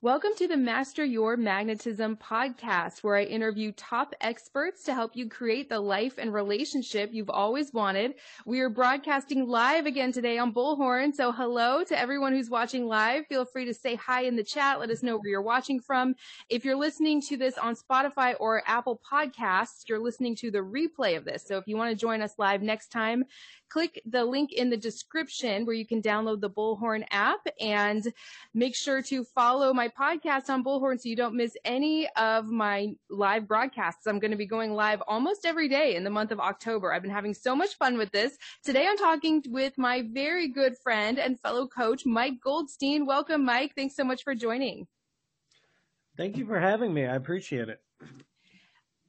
Welcome to the Master Your Magnetism podcast, where I interview top experts to help you create the life and relationship you've always wanted. We are broadcasting live again today on Bullhorn. So hello to everyone who's watching live. Feel free to say hi in the chat. Let us know where you're watching from. If you're listening to this on Spotify or Apple podcasts, you're listening to the replay of this. So if you want to join us live next time, click the link in the description where you can download the Bullhorn app and make sure to follow my podcast on Bullhorn so you don't miss any of my live broadcasts. I'm going to be going live almost every day in the month of October. I've been having so much fun with this. Today I'm talking with my very good friend and fellow coach, Mike Goldstein. Welcome, Mike. Thanks so much for joining. Thank you for having me. I appreciate it.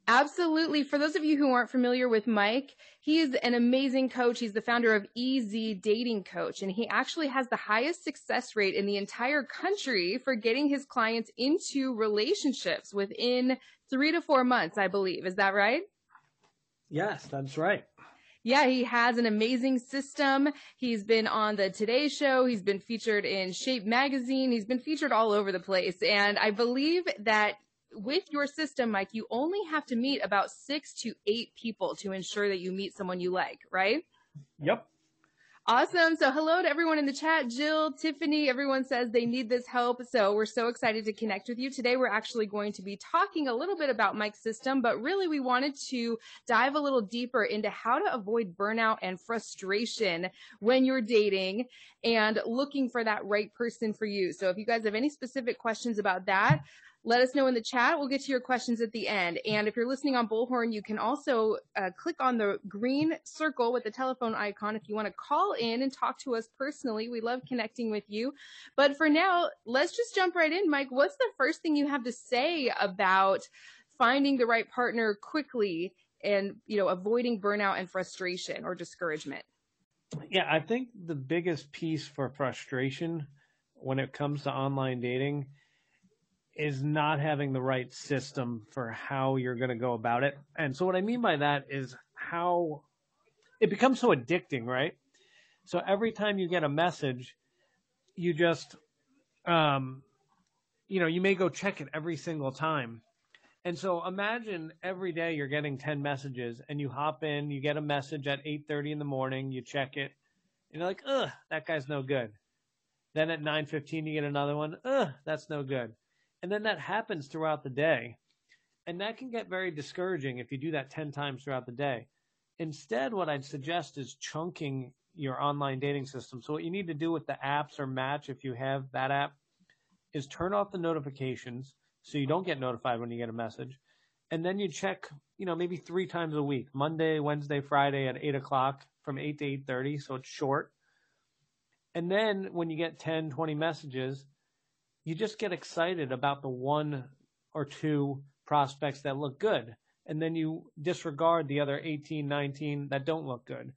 Absolutely. For those of you who aren't familiar with Mike, he is an amazing coach. He's the founder of Easy Dating Coach, and he actually has the highest success rate in the entire country for getting his clients into relationships within three to four months, I believe. Is that right? Yes, that's right. Yeah, he has an amazing system. He's been on the Today Show. He's been featured in Shape Magazine. He's been featured all over the place. And I believe that with your system, Mike, you only have to meet about six to eight people to ensure that you meet someone you like, right? Yep. Awesome. So hello to everyone in the chat. Jill, Tiffany, everyone says they need this help. So we're so excited to connect with you. Today we're actually going to be talking a little bit about Mike's system, but really we wanted to dive a little deeper into how to avoid burnout and frustration when you're dating and looking for that right person for you. So if you guys have any specific questions about that, let us know in the chat. We'll get to your questions at the end. And if you're listening on Bullhorn, you can also uh, click on the green circle with the telephone icon if you want to call in and talk to us personally. We love connecting with you. But for now, let's just jump right in. Mike, what's the first thing you have to say about finding the right partner quickly and, you know, avoiding burnout and frustration or discouragement? Yeah, I think the biggest piece for frustration when it comes to online dating is not having the right system for how you're going to go about it. And so what I mean by that is how it becomes so addicting, right? So every time you get a message, you just, um, you know, you may go check it every single time. And so imagine every day you're getting 10 messages and you hop in, you get a message at 8:30 in the morning, you check it, and you're like, "Ugh, that guy's no good." Then at 9:15 you get another one, "Ugh, that's no good." And then that happens throughout the day. And that can get very discouraging if you do that 10 times throughout the day. Instead, what I'd suggest is chunking your online dating system. So what you need to do with the apps or Match, if you have that app, is turn off the notifications so you don't get notified when you get a message. And then you check, you know, maybe three times a week, Monday, Wednesday, Friday at eight o'clock from eight to eight thirty. So it's short. And then when you get 10, 20 messages, you just get excited about the one or two prospects that look good. And then you disregard the other 18, 19 that don't look good.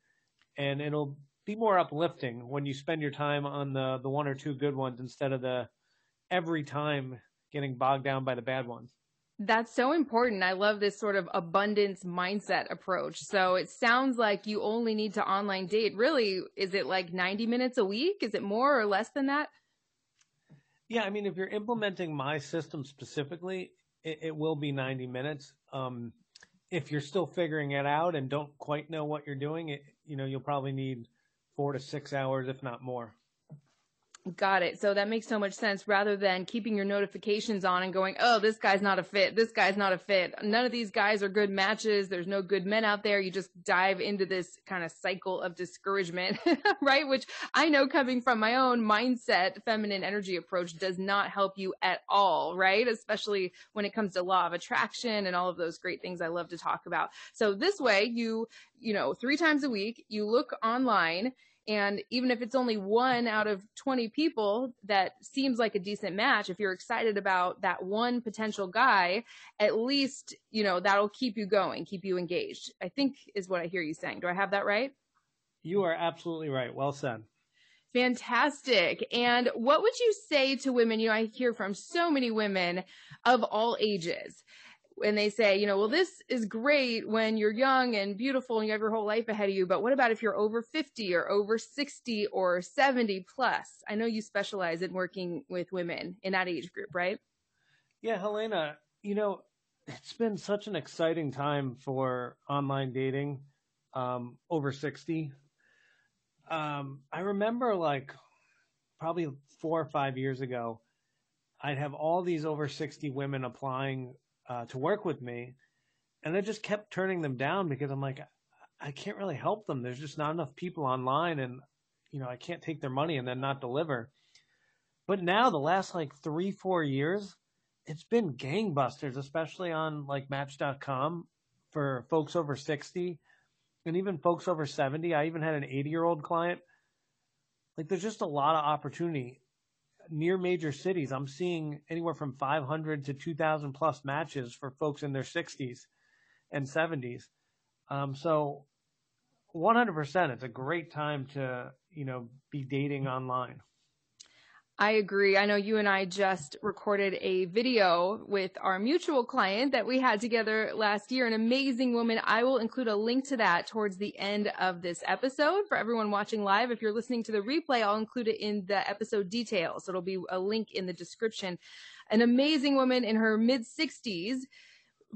And it'll be more uplifting when you spend your time on the, the one or two good ones instead of the every time getting bogged down by the bad ones. That's so important. I love this sort of abundance mindset approach. So it sounds like you only need to online date. Really, is it like 90 minutes a week? Is it more or less than that? Yeah, I mean, if you're implementing my system specifically, it, it will be 90 minutes. Um, if you're still figuring it out and don't quite know what you're doing, it, you know, you'll probably need four to six hours, if not more. Got it. So that makes so much sense rather than keeping your notifications on and going, oh, this guy's not a fit. This guy's not a fit. None of these guys are good matches. There's no good men out there. You just dive into this kind of cycle of discouragement, right? Which I know coming from my own mindset, feminine energy approach does not help you at all, right? Especially when it comes to law of attraction and all of those great things I love to talk about. So this way you, you know, three times a week, you look online and even if it's only one out of 20 people that seems like a decent match, if you're excited about that one potential guy, at least, you know, that'll keep you going, keep you engaged. I think is what I hear you saying. Do I have that right? You are absolutely right. Well said. Fantastic. And what would you say to women? You know, I hear from so many women of all ages when they say, you know, well, this is great when you're young and beautiful and you have your whole life ahead of you, but what about if you're over 50 or over 60 or 70 plus? I know you specialize in working with women in that age group, right? Yeah, Helena, you know, it's been such an exciting time for online dating um, over 60. Um, I remember like probably four or five years ago, I'd have all these over 60 women applying uh, to work with me. And I just kept turning them down because I'm like, I can't really help them. There's just not enough people online and, you know, I can't take their money and then not deliver. But now the last like three, four years, it's been gangbusters, especially on like match.com for folks over 60 and even folks over 70. I even had an 80 year old client. Like there's just a lot of opportunity near major cities, I'm seeing anywhere from 500 to 2,000 plus matches for folks in their 60s and 70s. Um, so 100%, it's a great time to, you know, be dating online. I agree. I know you and I just recorded a video with our mutual client that we had together last year, an amazing woman. I will include a link to that towards the end of this episode for everyone watching live. If you're listening to the replay, I'll include it in the episode details. It'll be a link in the description. An amazing woman in her mid 60s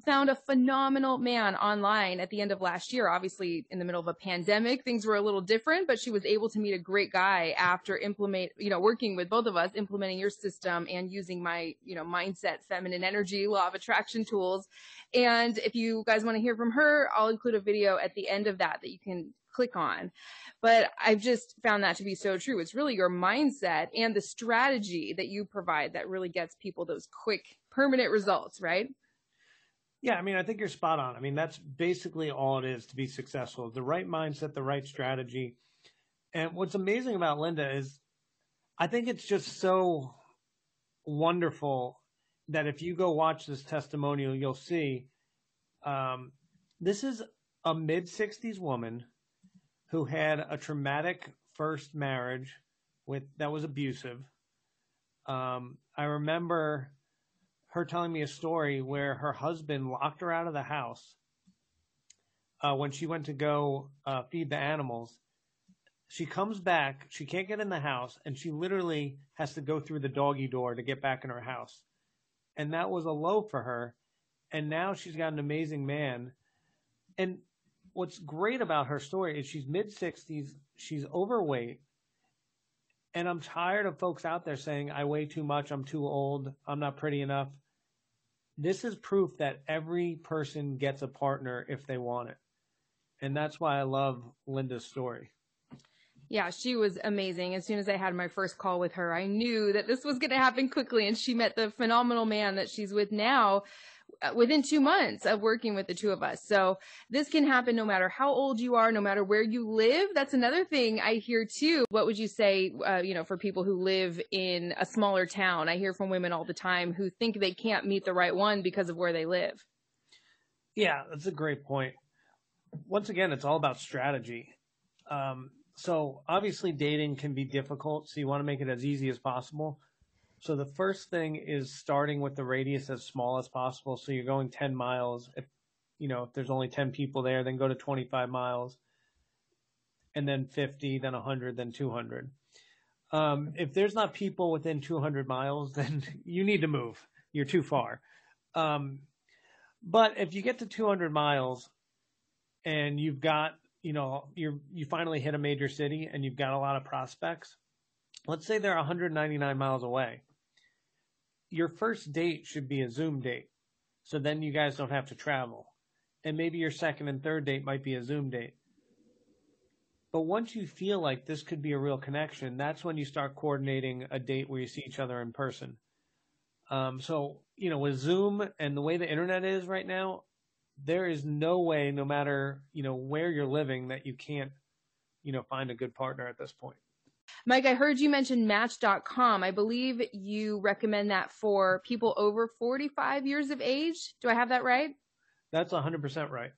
found a phenomenal man online at the end of last year. Obviously, in the middle of a pandemic, things were a little different, but she was able to meet a great guy after implement, you know, working with both of us, implementing your system and using my, you know, mindset, feminine energy, law of attraction tools. And if you guys want to hear from her, I'll include a video at the end of that that you can click on. But I've just found that to be so true. It's really your mindset and the strategy that you provide that really gets people those quick, permanent results, right? Yeah, I mean, I think you're spot on. I mean, that's basically all it is to be successful: the right mindset, the right strategy. And what's amazing about Linda is, I think it's just so wonderful that if you go watch this testimonial, you'll see um, this is a mid 60s woman who had a traumatic first marriage with that was abusive. Um, I remember her telling me a story where her husband locked her out of the house uh, when she went to go uh, feed the animals. She comes back, she can't get in the house, and she literally has to go through the doggy door to get back in her house. And that was a low for her. And now she's got an amazing man. And what's great about her story is she's mid 60s, she's overweight, and I'm tired of folks out there saying, I weigh too much, I'm too old, I'm not pretty enough this is proof that every person gets a partner if they want it. And that's why I love Linda's story. Yeah, she was amazing. As soon as I had my first call with her, I knew that this was going to happen quickly. And she met the phenomenal man that she's with now within two months of working with the two of us. So this can happen no matter how old you are, no matter where you live. That's another thing I hear too. What would you say, uh, you know, for people who live in a smaller town? I hear from women all the time who think they can't meet the right one because of where they live. Yeah, that's a great point. Once again, it's all about strategy. Um, so obviously dating can be difficult. So you want to make it as easy as possible. So the first thing is starting with the radius as small as possible. So you're going 10 miles. If, you know, if there's only 10 people there, then go to 25 miles and then 50, then 100, then 200. Um, if there's not people within 200 miles, then you need to move. You're too far. Um, but if you get to 200 miles and you've got, you know, you're, you finally hit a major city and you've got a lot of prospects, let's say they're 199 miles away. Your first date should be a Zoom date. So then you guys don't have to travel. And maybe your second and third date might be a Zoom date. But once you feel like this could be a real connection, that's when you start coordinating a date where you see each other in person. Um, so, you know, with Zoom and the way the internet is right now, there is no way, no matter, you know, where you're living, that you can't, you know, find a good partner at this point. Mike, I heard you mention Match.com. I believe you recommend that for people over 45 years of age. Do I have that right? That's 100% right.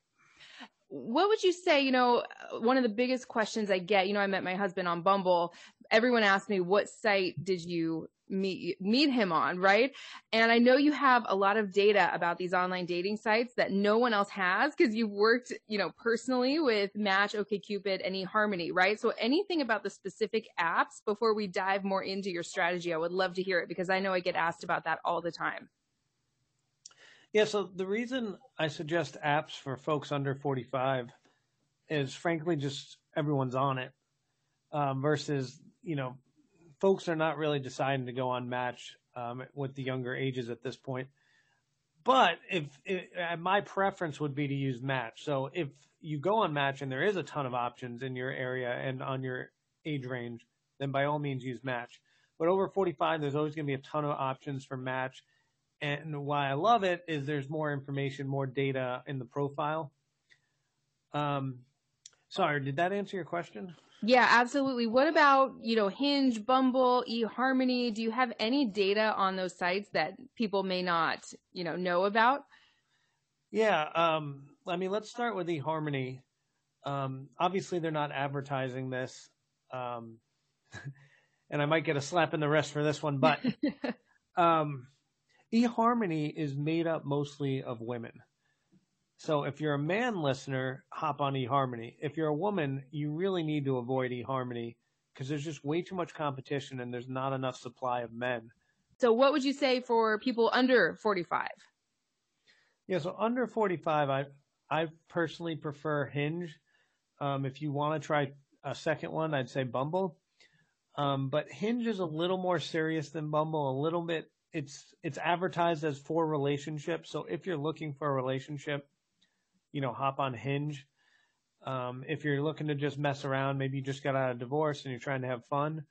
What would you say? You know, one of the biggest questions I get, you know, I met my husband on Bumble. Everyone asked me, what site did you meet meet him on, right? And I know you have a lot of data about these online dating sites that no one else has because you've worked, you know, personally with Match, OkCupid, and eHarmony, right? So anything about the specific apps before we dive more into your strategy, I would love to hear it because I know I get asked about that all the time. Yeah, so the reason I suggest apps for folks under 45 is frankly just everyone's on it um, versus, you know, folks are not really deciding to go on match um, with the younger ages at this point. But if, if uh, my preference would be to use match. So if you go on match and there is a ton of options in your area and on your age range, then by all means use match. But over 45, there's always going to be a ton of options for match. And why I love it is there's more information, more data in the profile. Um, sorry, did that answer your question? Yeah, absolutely. What about, you know, Hinge, Bumble, eHarmony? Do you have any data on those sites that people may not, you know, know about? Yeah. Um, I mean, let's start with eHarmony. Um, obviously, they're not advertising this. Um, and I might get a slap in the wrist for this one, but um, eHarmony is made up mostly of women. So if you're a man listener, hop on eHarmony. If you're a woman, you really need to avoid eHarmony because there's just way too much competition and there's not enough supply of men. So what would you say for people under 45? Yeah, so under 45, I I personally prefer Hinge. Um, if you want to try a second one, I'd say Bumble. Um, but Hinge is a little more serious than Bumble, a little bit. It's it's advertised as for relationships. So if you're looking for a relationship, you know, hop on Hinge. Um, if you're looking to just mess around, maybe you just got out of divorce and you're trying to have fun,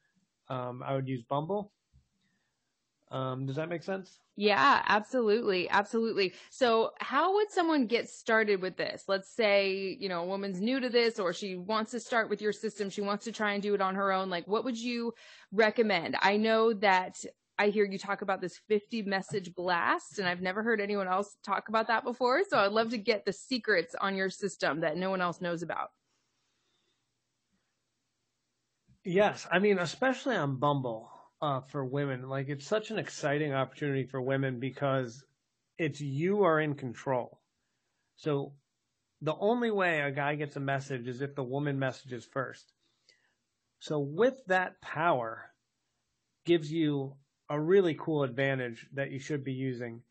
um, I would use Bumble. Um, does that make sense? Yeah, absolutely. Absolutely. So how would someone get started with this? Let's say, you know, a woman's new to this or she wants to start with your system. She wants to try and do it on her own. Like, what would you recommend? I know that I hear you talk about this 50 message blast, and I've never heard anyone else talk about that before. So I'd love to get the secrets on your system that no one else knows about. Yes. I mean, especially on Bumble uh, for women. Like, it's such an exciting opportunity for women because it's you are in control. So the only way a guy gets a message is if the woman messages first. So with that power gives you a really cool advantage that you should be using.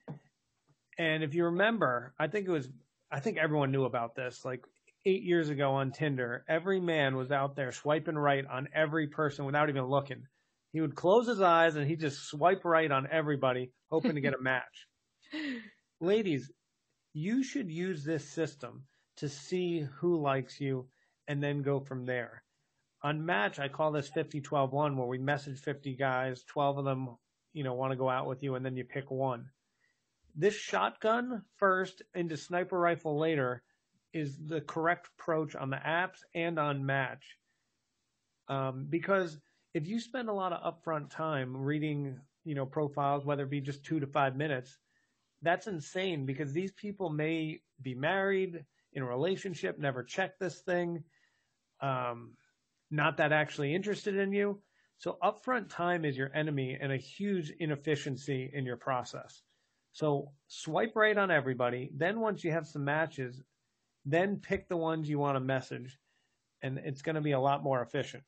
And if you remember, I think it was, I think everyone knew about this. Like eight years ago on Tinder, every man was out there swiping right on every person without even looking. He would close his eyes and he'd just swipe right on everybody, hoping to get a match. Ladies, you should use this system to see who likes you and then go from there. On Match, I call this 50-12-1 where we message 50 guys, 12 of them you know, want to go out with you and then you pick one. This shotgun first into sniper rifle later is the correct approach on the apps and on match. Um, because if you spend a lot of upfront time reading, you know, profiles, whether it be just two to five minutes, that's insane because these people may be married, in a relationship, never check this thing, um, not that actually interested in you. So upfront time is your enemy and a huge inefficiency in your process. So swipe right on everybody. Then once you have some matches, then pick the ones you want to message and it's going to be a lot more efficient.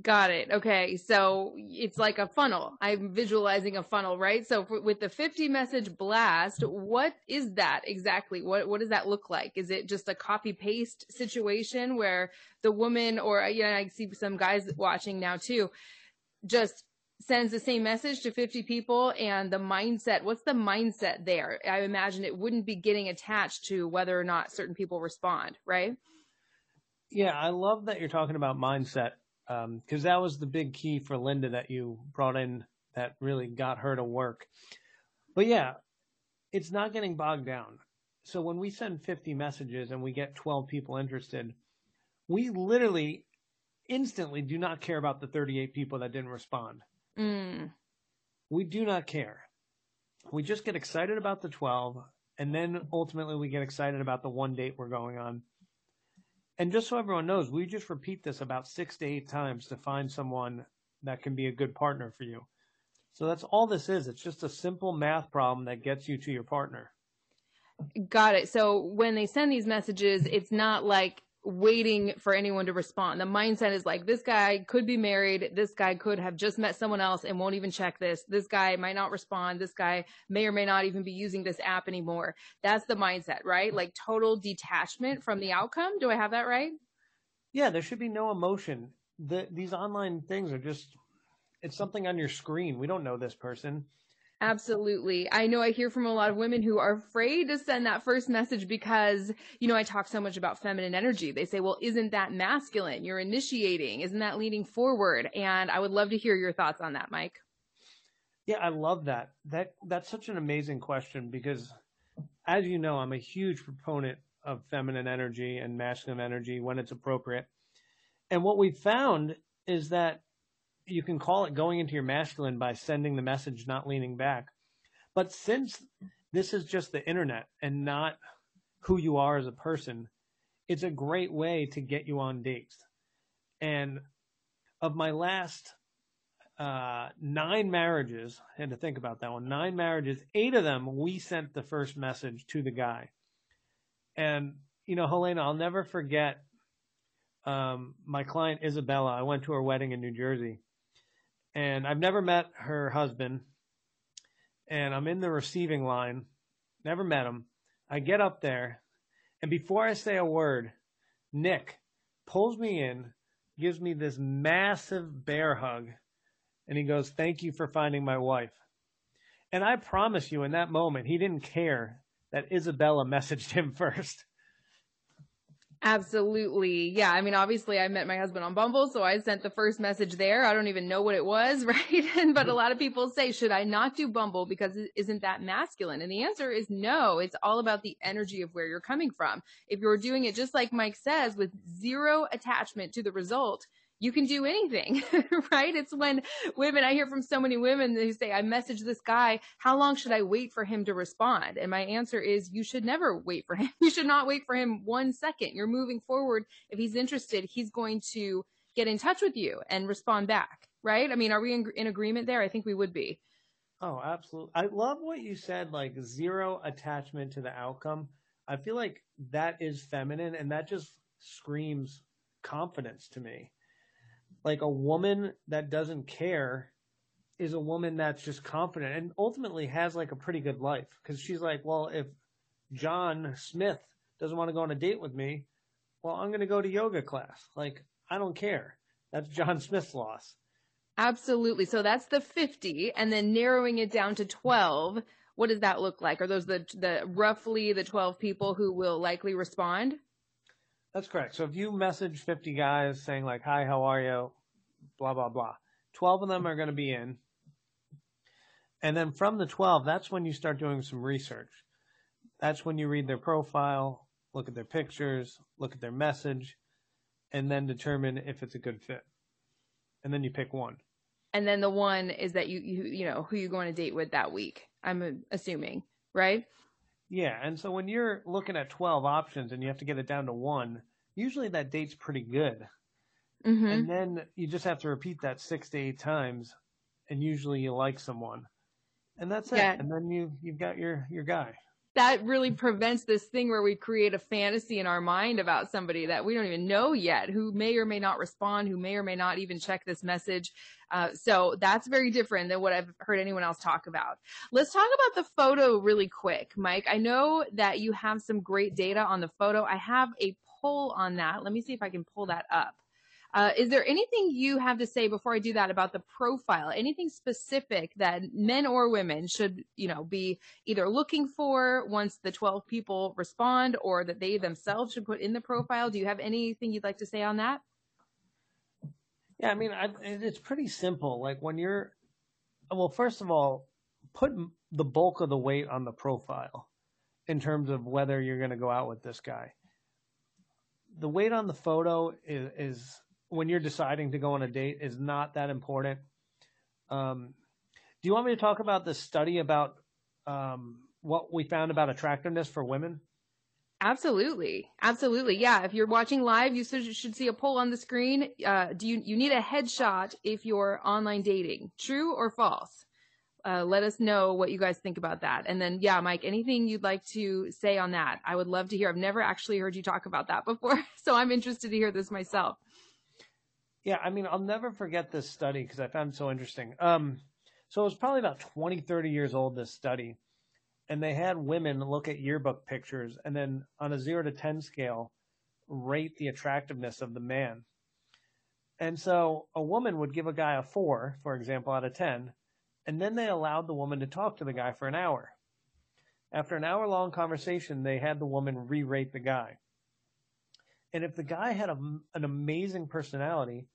Got it. Okay. So it's like a funnel. I'm visualizing a funnel, right? So for, with the 50 message blast, what is that exactly? What, what does that look like? Is it just a copy paste situation where the woman or, uh, you know, I see some guys watching now too, just sends the same message to 50 people and the mindset, what's the mindset there? I imagine it wouldn't be getting attached to whether or not certain people respond, right? Yeah, I love that you're talking about mindset because um, that was the big key for Linda that you brought in that really got her to work. But yeah, it's not getting bogged down. So when we send 50 messages and we get 12 people interested, we literally instantly do not care about the 38 people that didn't respond. Mm. We do not care. We just get excited about the 12 and then ultimately we get excited about the one date we're going on and just so everyone knows, we just repeat this about six to eight times to find someone that can be a good partner for you. So that's all this is. It's just a simple math problem that gets you to your partner. Got it. So when they send these messages, it's not like waiting for anyone to respond. The mindset is like, this guy could be married. This guy could have just met someone else and won't even check this. This guy might not respond. This guy may or may not even be using this app anymore. That's the mindset, right? Like total detachment from the outcome. Do I have that right? Yeah, there should be no emotion. The, these online things are just, it's something on your screen. We don't know this person. Absolutely. I know I hear from a lot of women who are afraid to send that first message because, you know, I talk so much about feminine energy. They say, well, isn't that masculine? You're initiating. Isn't that leading forward? And I would love to hear your thoughts on that, Mike. Yeah, I love that. That that's such an amazing question because as you know, I'm a huge proponent of feminine energy and masculine energy when it's appropriate. And what we found is that you can call it going into your masculine by sending the message, not leaning back. But since this is just the internet and not who you are as a person, it's a great way to get you on dates. And of my last uh, nine marriages, I had to think about that one, nine marriages, eight of them, we sent the first message to the guy. And, you know, Helena, I'll never forget um, my client Isabella. I went to her wedding in New Jersey and I've never met her husband. And I'm in the receiving line, never met him. I get up there, and before I say a word, Nick pulls me in, gives me this massive bear hug, and he goes, Thank you for finding my wife. And I promise you, in that moment, he didn't care that Isabella messaged him first. Absolutely. Yeah. I mean, obviously I met my husband on Bumble, so I sent the first message there. I don't even know what it was, right? but a lot of people say, should I not do Bumble because isn't that masculine? And the answer is no. It's all about the energy of where you're coming from. If you're doing it just like Mike says with zero attachment to the result, you can do anything, right? It's when women, I hear from so many women who say, I message this guy, how long should I wait for him to respond? And my answer is, you should never wait for him. You should not wait for him one second. You're moving forward. If he's interested, he's going to get in touch with you and respond back, right? I mean, are we in, in agreement there? I think we would be. Oh, absolutely. I love what you said, like zero attachment to the outcome. I feel like that is feminine and that just screams confidence to me like a woman that doesn't care is a woman that's just confident and ultimately has like a pretty good life because she's like, well, if John Smith doesn't want to go on a date with me, well, I'm going to go to yoga class. Like, I don't care. That's John Smith's loss. Absolutely. So that's the 50 and then narrowing it down to 12. What does that look like? Are those the, the roughly the 12 people who will likely respond? That's correct. So if you message 50 guys saying like, hi, how are you? Blah, blah, blah. 12 of them are going to be in. And then from the 12, that's when you start doing some research. That's when you read their profile, look at their pictures, look at their message, and then determine if it's a good fit. And then you pick one. And then the one is that you, you, you know, who you going to date with that week. I'm assuming, right? Yeah, and so when you're looking at 12 options and you have to get it down to one, usually that date's pretty good. Mm-hmm. And then you just have to repeat that six to eight times, and usually you like someone, and that's yeah. it. And then you you've got your your guy that really prevents this thing where we create a fantasy in our mind about somebody that we don't even know yet, who may or may not respond, who may or may not even check this message. Uh, so that's very different than what I've heard anyone else talk about. Let's talk about the photo really quick, Mike. I know that you have some great data on the photo. I have a poll on that. Let me see if I can pull that up. Uh, is there anything you have to say before I do that about the profile? Anything specific that men or women should, you know, be either looking for once the 12 people respond or that they themselves should put in the profile? Do you have anything you'd like to say on that? Yeah, I mean, I, it's pretty simple. Like when you're, well, first of all, put the bulk of the weight on the profile in terms of whether you're going to go out with this guy. The weight on the photo is, is when you're deciding to go on a date is not that important. Um, do you want me to talk about the study about um, what we found about attractiveness for women? Absolutely, absolutely. Yeah, if you're watching live, you should see a poll on the screen. Uh, do you you need a headshot if you're online dating? True or false? Uh, let us know what you guys think about that. And then, yeah, Mike, anything you'd like to say on that? I would love to hear. I've never actually heard you talk about that before, so I'm interested to hear this myself. Yeah, I mean, I'll never forget this study because I found it so interesting. Um, so it was probably about 20, 30 years old, this study. And they had women look at yearbook pictures and then on a zero to 10 scale, rate the attractiveness of the man. And so a woman would give a guy a four, for example, out of 10, and then they allowed the woman to talk to the guy for an hour. After an hour long conversation, they had the woman re rate the guy. And if the guy had a, an amazing personality,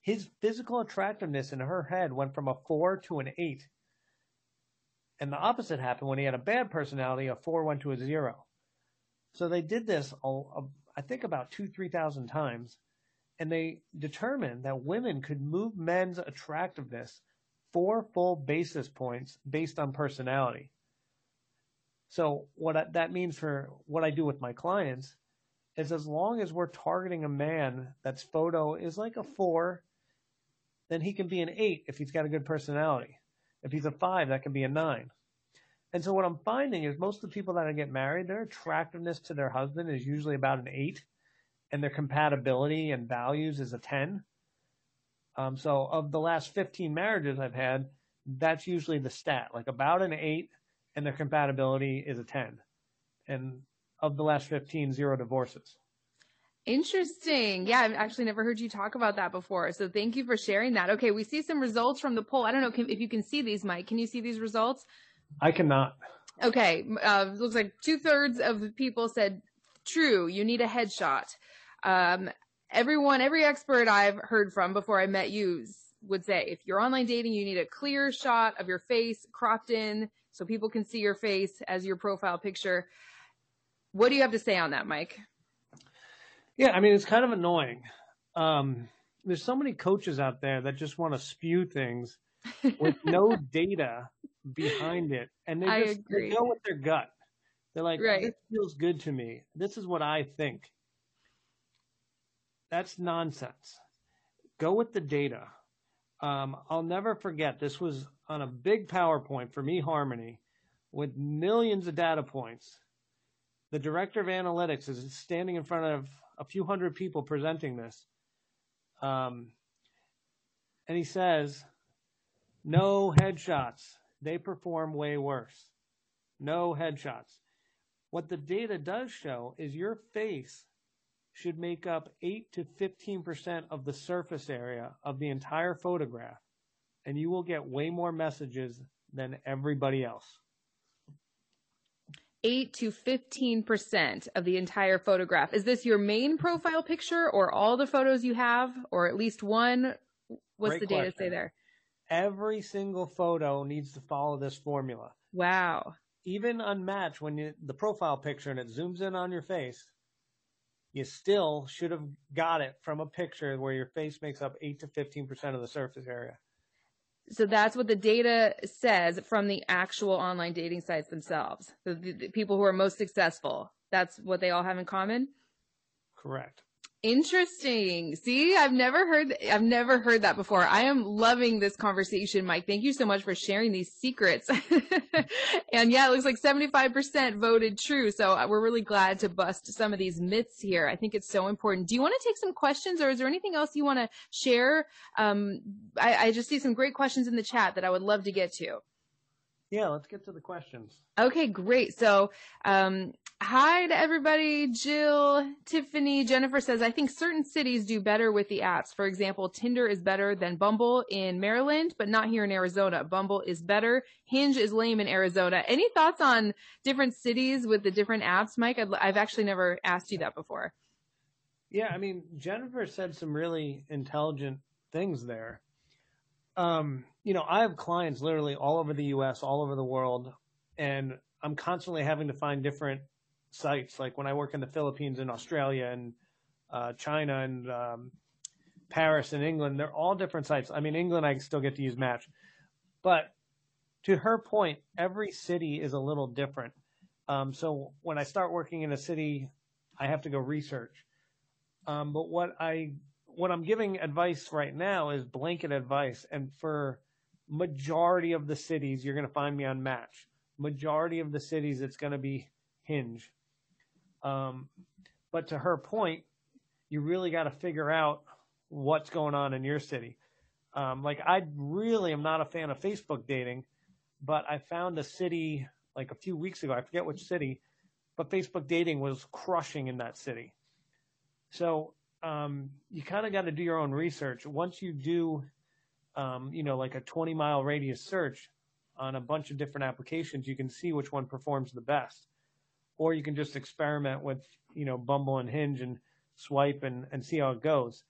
his physical attractiveness in her head went from a four to an eight. And the opposite happened when he had a bad personality, a four went to a zero. So they did this, I think about two, 3,000 times. And they determined that women could move men's attractiveness four full basis points based on personality. So what that means for what I do with my clients is as long as we're targeting a man that's photo is like a four, then he can be an eight if he's got a good personality. If he's a five, that can be a nine. And so what I'm finding is most of the people that I get married, their attractiveness to their husband is usually about an eight, and their compatibility and values is a 10. Um, so of the last 15 marriages I've had, that's usually the stat, like about an eight, and their compatibility is a 10. And of the last 15, zero divorces. Interesting. Yeah, I've actually never heard you talk about that before. So thank you for sharing that. Okay, we see some results from the poll. I don't know if you can see these, Mike. Can you see these results? I cannot. Okay, uh, looks like two thirds of the people said true. You need a headshot. Um, everyone, every expert I've heard from before I met you would say if you're online dating, you need a clear shot of your face cropped in so people can see your face as your profile picture. What do you have to say on that, Mike? Yeah, I mean, it's kind of annoying. Um, there's so many coaches out there that just want to spew things with no data behind it, and they just they go with their gut. They're like, right. "This feels good to me. This is what I think." That's nonsense. Go with the data. Um, I'll never forget. This was on a big PowerPoint for eHarmony, with millions of data points. The director of analytics is standing in front of a few hundred people presenting this. Um, and he says, no headshots. They perform way worse. No headshots. What the data does show is your face should make up 8 to 15% of the surface area of the entire photograph, and you will get way more messages than everybody else. 8 to 15% of the entire photograph. Is this your main profile picture or all the photos you have or at least one? What's Great the data question. say there? Every single photo needs to follow this formula. Wow. Even on Match when you, the profile picture and it zooms in on your face, you still should have got it from a picture where your face makes up 8 to 15% of the surface area. So that's what the data says from the actual online dating sites themselves. The, the, the people who are most successful. That's what they all have in common. Correct. Interesting. See, I've never heard, I've never heard that before. I am loving this conversation, Mike. Thank you so much for sharing these secrets. and yeah, it looks like 75% voted true. So uh, we're really glad to bust some of these myths here. I think it's so important. Do you want to take some questions or is there anything else you want to share? Um, I, I just see some great questions in the chat that I would love to get to. Yeah, let's get to the questions. Okay, great. So, um, hi to everybody. Jill, Tiffany, Jennifer says, I think certain cities do better with the apps. For example, Tinder is better than Bumble in Maryland, but not here in Arizona. Bumble is better. Hinge is lame in Arizona. Any thoughts on different cities with the different apps, Mike? i I've actually never asked you that before. Yeah, I mean, Jennifer said some really intelligent things there. Um, you know, I have clients literally all over the U.S., all over the world, and I'm constantly having to find different sites. Like when I work in the Philippines and Australia and uh, China and um, Paris and England, they're all different sites. I mean, England, I still get to use Match, but to her point, every city is a little different. Um, so when I start working in a city, I have to go research. Um, but what I what I'm giving advice right now is blanket advice, and for majority of the cities you're going to find me on Match. Majority of the cities it's going to be Hinge. Um, but to her point, you really got to figure out what's going on in your city. Um, like I really am not a fan of Facebook dating, but I found a city like a few weeks ago. I forget which city, but Facebook dating was crushing in that city. So um, you kind of got to do your own research. Once you do, um, you know, like a 20 mile radius search on a bunch of different applications, you can see which one performs the best. Or you can just experiment with, you know, Bumble and Hinge and swipe and, and see how it goes.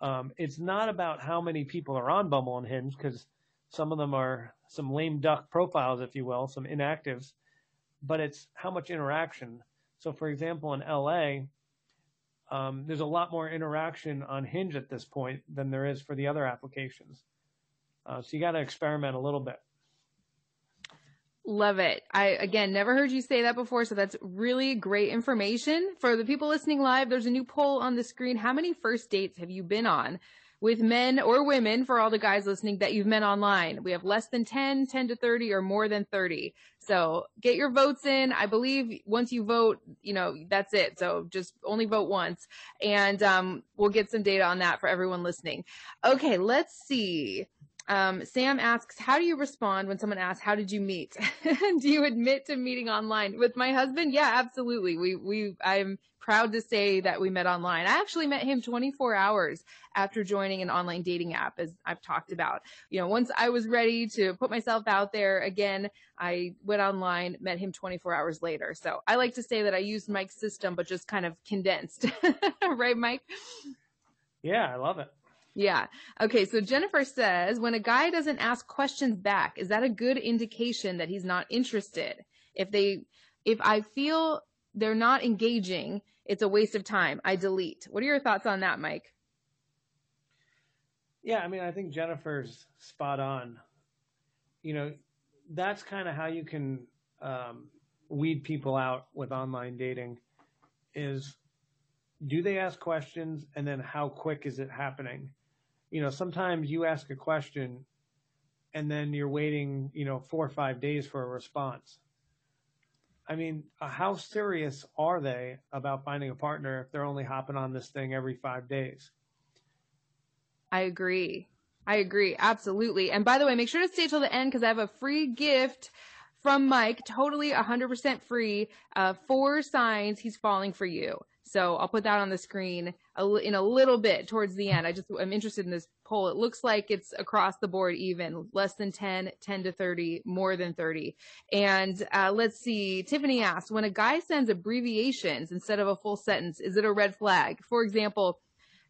Um, it's not about how many people are on Bumble and Hinge because some of them are some lame duck profiles, if you will, some inactives, but it's how much interaction. So, for example, in LA, um, there's a lot more interaction on Hinge at this point than there is for the other applications. Uh, so you got to experiment a little bit. Love it. I, again, never heard you say that before. So that's really great information for the people listening live. There's a new poll on the screen. How many first dates have you been on? With men or women for all the guys listening that you've met online. We have less than 10, 10 to 30 or more than 30. So get your votes in. I believe once you vote, you know, that's it. So just only vote once and, um, we'll get some data on that for everyone listening. Okay. Let's see. Um, Sam asks, how do you respond when someone asks, how did you meet? do you admit to meeting online with my husband? Yeah, absolutely. We, we, I'm proud to say that we met online. I actually met him 24 hours after joining an online dating app, as I've talked about. You know, once I was ready to put myself out there again, I went online, met him 24 hours later. So I like to say that I used Mike's system, but just kind of condensed. right, Mike? Yeah, I love it. Yeah. Okay. So Jennifer says, when a guy doesn't ask questions back, is that a good indication that he's not interested? If they, if I feel they're not engaging, it's a waste of time. I delete. What are your thoughts on that, Mike? Yeah. I mean, I think Jennifer's spot on. You know, that's kind of how you can um, weed people out with online dating is do they ask questions and then how quick is it happening? You know, sometimes you ask a question and then you're waiting, you know, four or five days for a response. I mean, how serious are they about finding a partner if they're only hopping on this thing every five days? I agree. I agree. Absolutely. And by the way, make sure to stay till the end because I have a free gift from Mike, totally 100% free, uh, four signs he's falling for you. So I'll put that on the screen in a little bit towards the end. I just, I'm interested in this poll. It looks like it's across the board even, less than 10, 10 to 30, more than 30. And uh, let's see, Tiffany asked, when a guy sends abbreviations instead of a full sentence, is it a red flag? For example,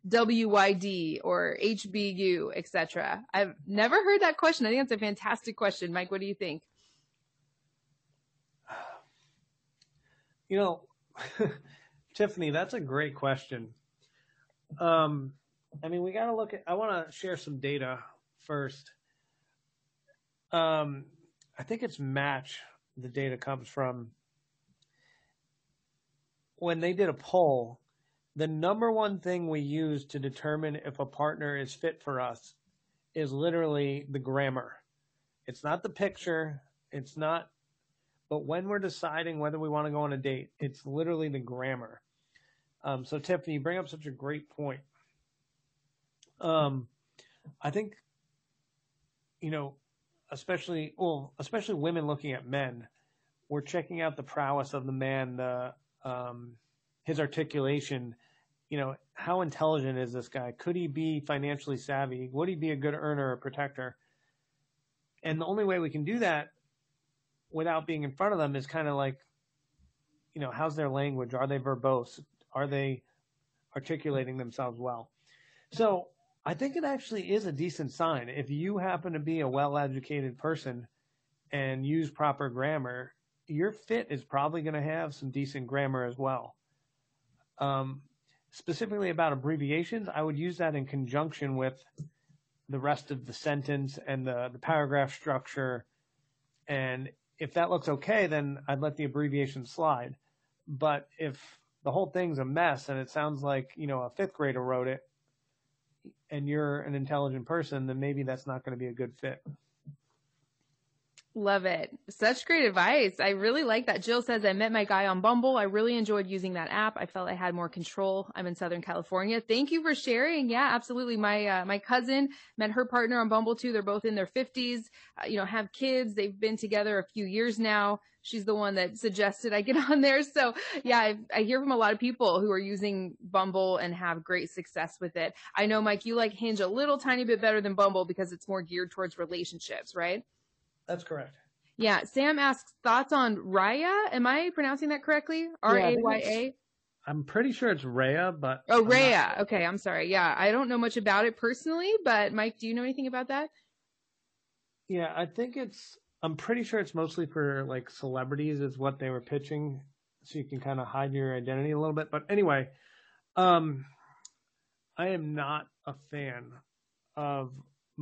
WYD or HBU, etc. I've never heard that question. I think that's a fantastic question. Mike, what do you think? You know, Tiffany, that's a great question. Um, I mean, we got to look at, I want to share some data first. Um, I think it's Match, the data comes from. When they did a poll, the number one thing we use to determine if a partner is fit for us is literally the grammar. It's not the picture. It's not but when we're deciding whether we want to go on a date, it's literally the grammar. Um, so Tiffany, you bring up such a great point. Um, I think, you know, especially well, especially women looking at men, we're checking out the prowess of the man, the um, his articulation. You know, how intelligent is this guy? Could he be financially savvy? Would he be a good earner or protector? And the only way we can do that without being in front of them is kind of like, you know, how's their language? Are they verbose? Are they articulating themselves well? So I think it actually is a decent sign. If you happen to be a well educated person and use proper grammar, your fit is probably going to have some decent grammar as well. Um, specifically about abbreviations, I would use that in conjunction with the rest of the sentence and the, the paragraph structure. And if that looks okay, then I'd let the abbreviation slide. But if the whole thing's a mess and it sounds like, you know, a fifth grader wrote it and you're an intelligent person, then maybe that's not going to be a good fit. Love it. Such great advice. I really like that. Jill says, I met my guy on Bumble. I really enjoyed using that app. I felt I had more control. I'm in Southern California. Thank you for sharing. Yeah, absolutely. My, uh, my cousin met her partner on Bumble too. They're both in their fifties, uh, you know, have kids. They've been together a few years now. She's the one that suggested I get on there. So yeah, I, I hear from a lot of people who are using Bumble and have great success with it. I know, Mike, you like Hinge a little tiny bit better than Bumble because it's more geared towards relationships, right? That's correct. Yeah. Sam asks thoughts on Raya. Am I pronouncing that correctly? R A Y A. I'm pretty sure it's Raya, but oh, Raya. Okay, I'm sorry. Yeah, I don't know much about it personally, but Mike, do you know anything about that? Yeah, I think it's. I'm pretty sure it's mostly for like celebrities, is what they were pitching, so you can kind of hide your identity a little bit. But anyway, um, I am not a fan of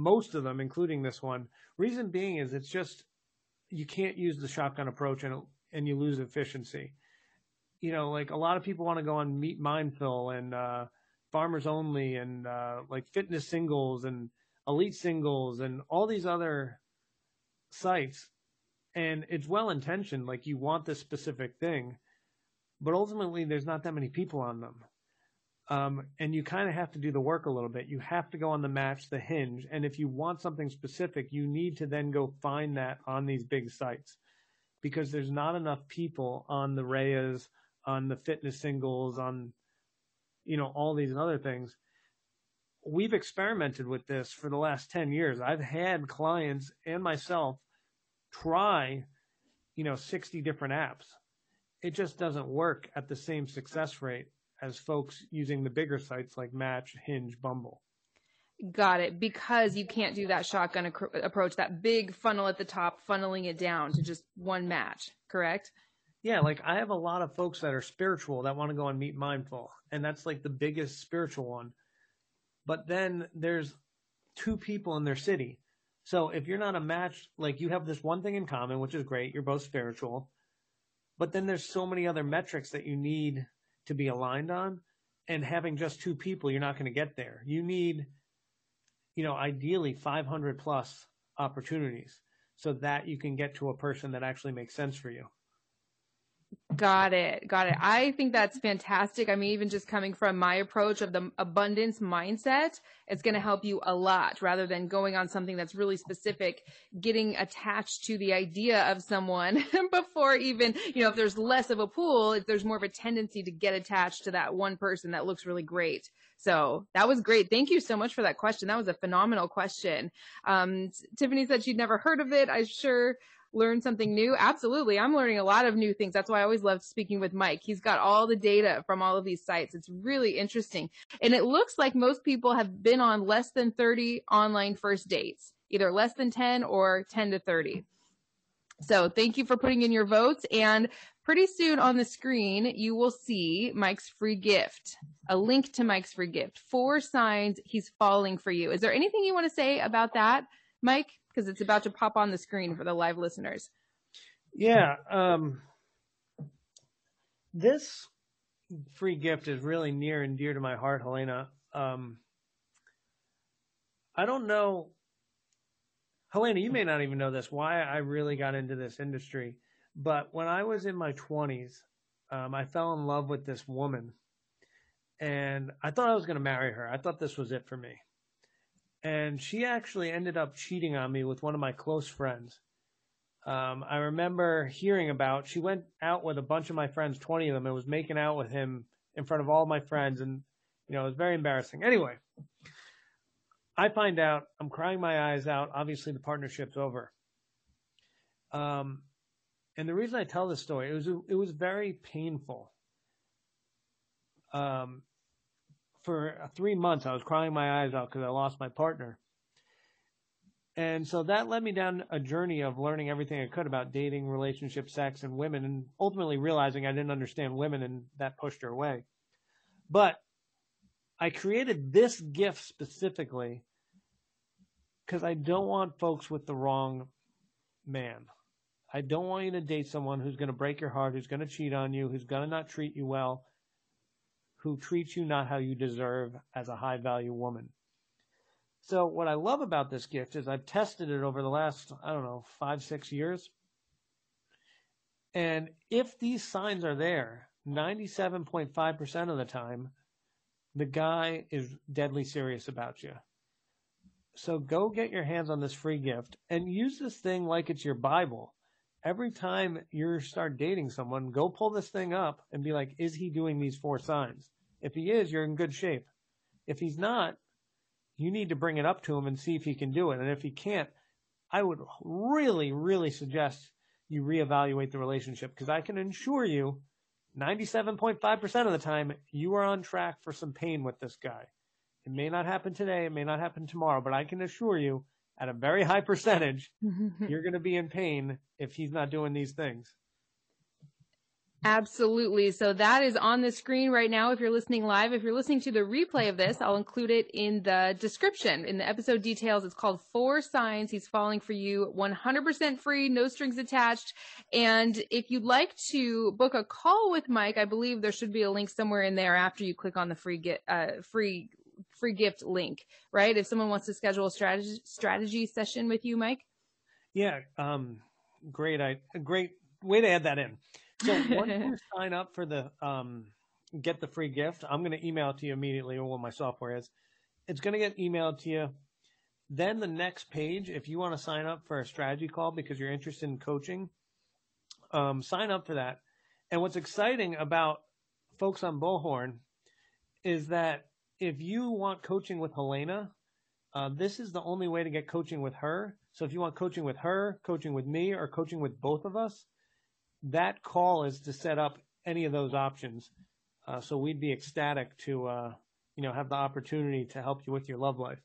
most of them, including this one. Reason being is it's just you can't use the shotgun approach and and you lose efficiency. You know, like a lot of people want to go on Meet Mindful and uh, Farmers Only and uh, like Fitness Singles and Elite Singles and all these other sites, and it's well intentioned. Like you want this specific thing, but ultimately there's not that many people on them. Um, and you kind of have to do the work a little bit. You have to go on the match, the hinge. And if you want something specific, you need to then go find that on these big sites because there's not enough people on the Rayas, on the fitness singles, on, you know, all these other things. We've experimented with this for the last 10 years. I've had clients and myself try, you know, 60 different apps. It just doesn't work at the same success rate as folks using the bigger sites like Match, Hinge, Bumble. Got it. Because you can't do that shotgun ac- approach, that big funnel at the top, funneling it down to just one match, correct? Yeah, like I have a lot of folks that are spiritual that want to go and Meet Mindful, and that's like the biggest spiritual one. But then there's two people in their city. So if you're not a match, like you have this one thing in common, which is great, you're both spiritual. But then there's so many other metrics that you need to be aligned on. And having just two people, you're not going to get there. You need, you know, ideally 500 plus opportunities so that you can get to a person that actually makes sense for you. Got it. Got it. I think that's fantastic. I mean, even just coming from my approach of the abundance mindset, it's going to help you a lot rather than going on something that's really specific, getting attached to the idea of someone before even, you know, if there's less of a pool, if there's more of a tendency to get attached to that one person that looks really great. So that was great. Thank you so much for that question. That was a phenomenal question. Um, Tiffany said she'd never heard of it. I sure learn something new? Absolutely. I'm learning a lot of new things. That's why I always love speaking with Mike. He's got all the data from all of these sites. It's really interesting. And it looks like most people have been on less than 30 online first dates, either less than 10 or 10 to 30. So thank you for putting in your votes. And pretty soon on the screen, you will see Mike's free gift, a link to Mike's free gift. Four signs he's falling for you. Is there anything you want to say about that, Mike? Because it's about to pop on the screen for the live listeners. Yeah. Um, this free gift is really near and dear to my heart, Helena. Um, I don't know, Helena, you may not even know this, why I really got into this industry. But when I was in my 20s, um, I fell in love with this woman. And I thought I was going to marry her. I thought this was it for me and she actually ended up cheating on me with one of my close friends. Um, I remember hearing about she went out with a bunch of my friends, 20 of them, and was making out with him in front of all my friends, and you know it was very embarrassing. Anyway, I find out I'm crying my eyes out. Obviously, the partnership's over. Um, and the reason I tell this story, it was it was very painful. Um, for uh, three months, I was crying my eyes out because I lost my partner. And so that led me down a journey of learning everything I could about dating, relationships, sex, and women, and ultimately realizing I didn't understand women, and that pushed her away. But I created this gift specifically because I don't want folks with the wrong man. I don't want you to date someone who's going to break your heart, who's going to cheat on you, who's going to not treat you well, who treats you not how you deserve as a high value woman. So what I love about this gift is I've tested it over the last, I don't know, five, six years. And if these signs are there, 97.5% of the time, the guy is deadly serious about you. So go get your hands on this free gift and use this thing like it's your Bible. Every time you start dating someone, go pull this thing up and be like, is he doing these four signs? If he is, you're in good shape. If he's not, you need to bring it up to him and see if he can do it. And if he can't, I would really, really suggest you reevaluate the relationship because I can assure you 97.5% of the time you are on track for some pain with this guy. It may not happen today, it may not happen tomorrow, but I can assure you at a very high percentage, you're going to be in pain if he's not doing these things. Absolutely. So that is on the screen right now. If you're listening live, if you're listening to the replay of this, I'll include it in the description, in the episode details. It's called Four Signs He's Falling for You, 100% free, no strings attached. And if you'd like to book a call with Mike, I believe there should be a link somewhere in there after you click on the free get, uh, free, free gift link, right? If someone wants to schedule a strategy, strategy session with you, Mike. Yeah. Um, great. I, great way to add that in. So once you sign up for the um, get the free gift, I'm going to email it to you immediately or what my software is. It's going to get emailed to you. Then the next page, if you want to sign up for a strategy call because you're interested in coaching, um, sign up for that. And what's exciting about folks on Bullhorn is that if you want coaching with Helena, uh, this is the only way to get coaching with her. So if you want coaching with her, coaching with me, or coaching with both of us, that call is to set up any of those options. Uh, so we'd be ecstatic to, uh, you know, have the opportunity to help you with your love life.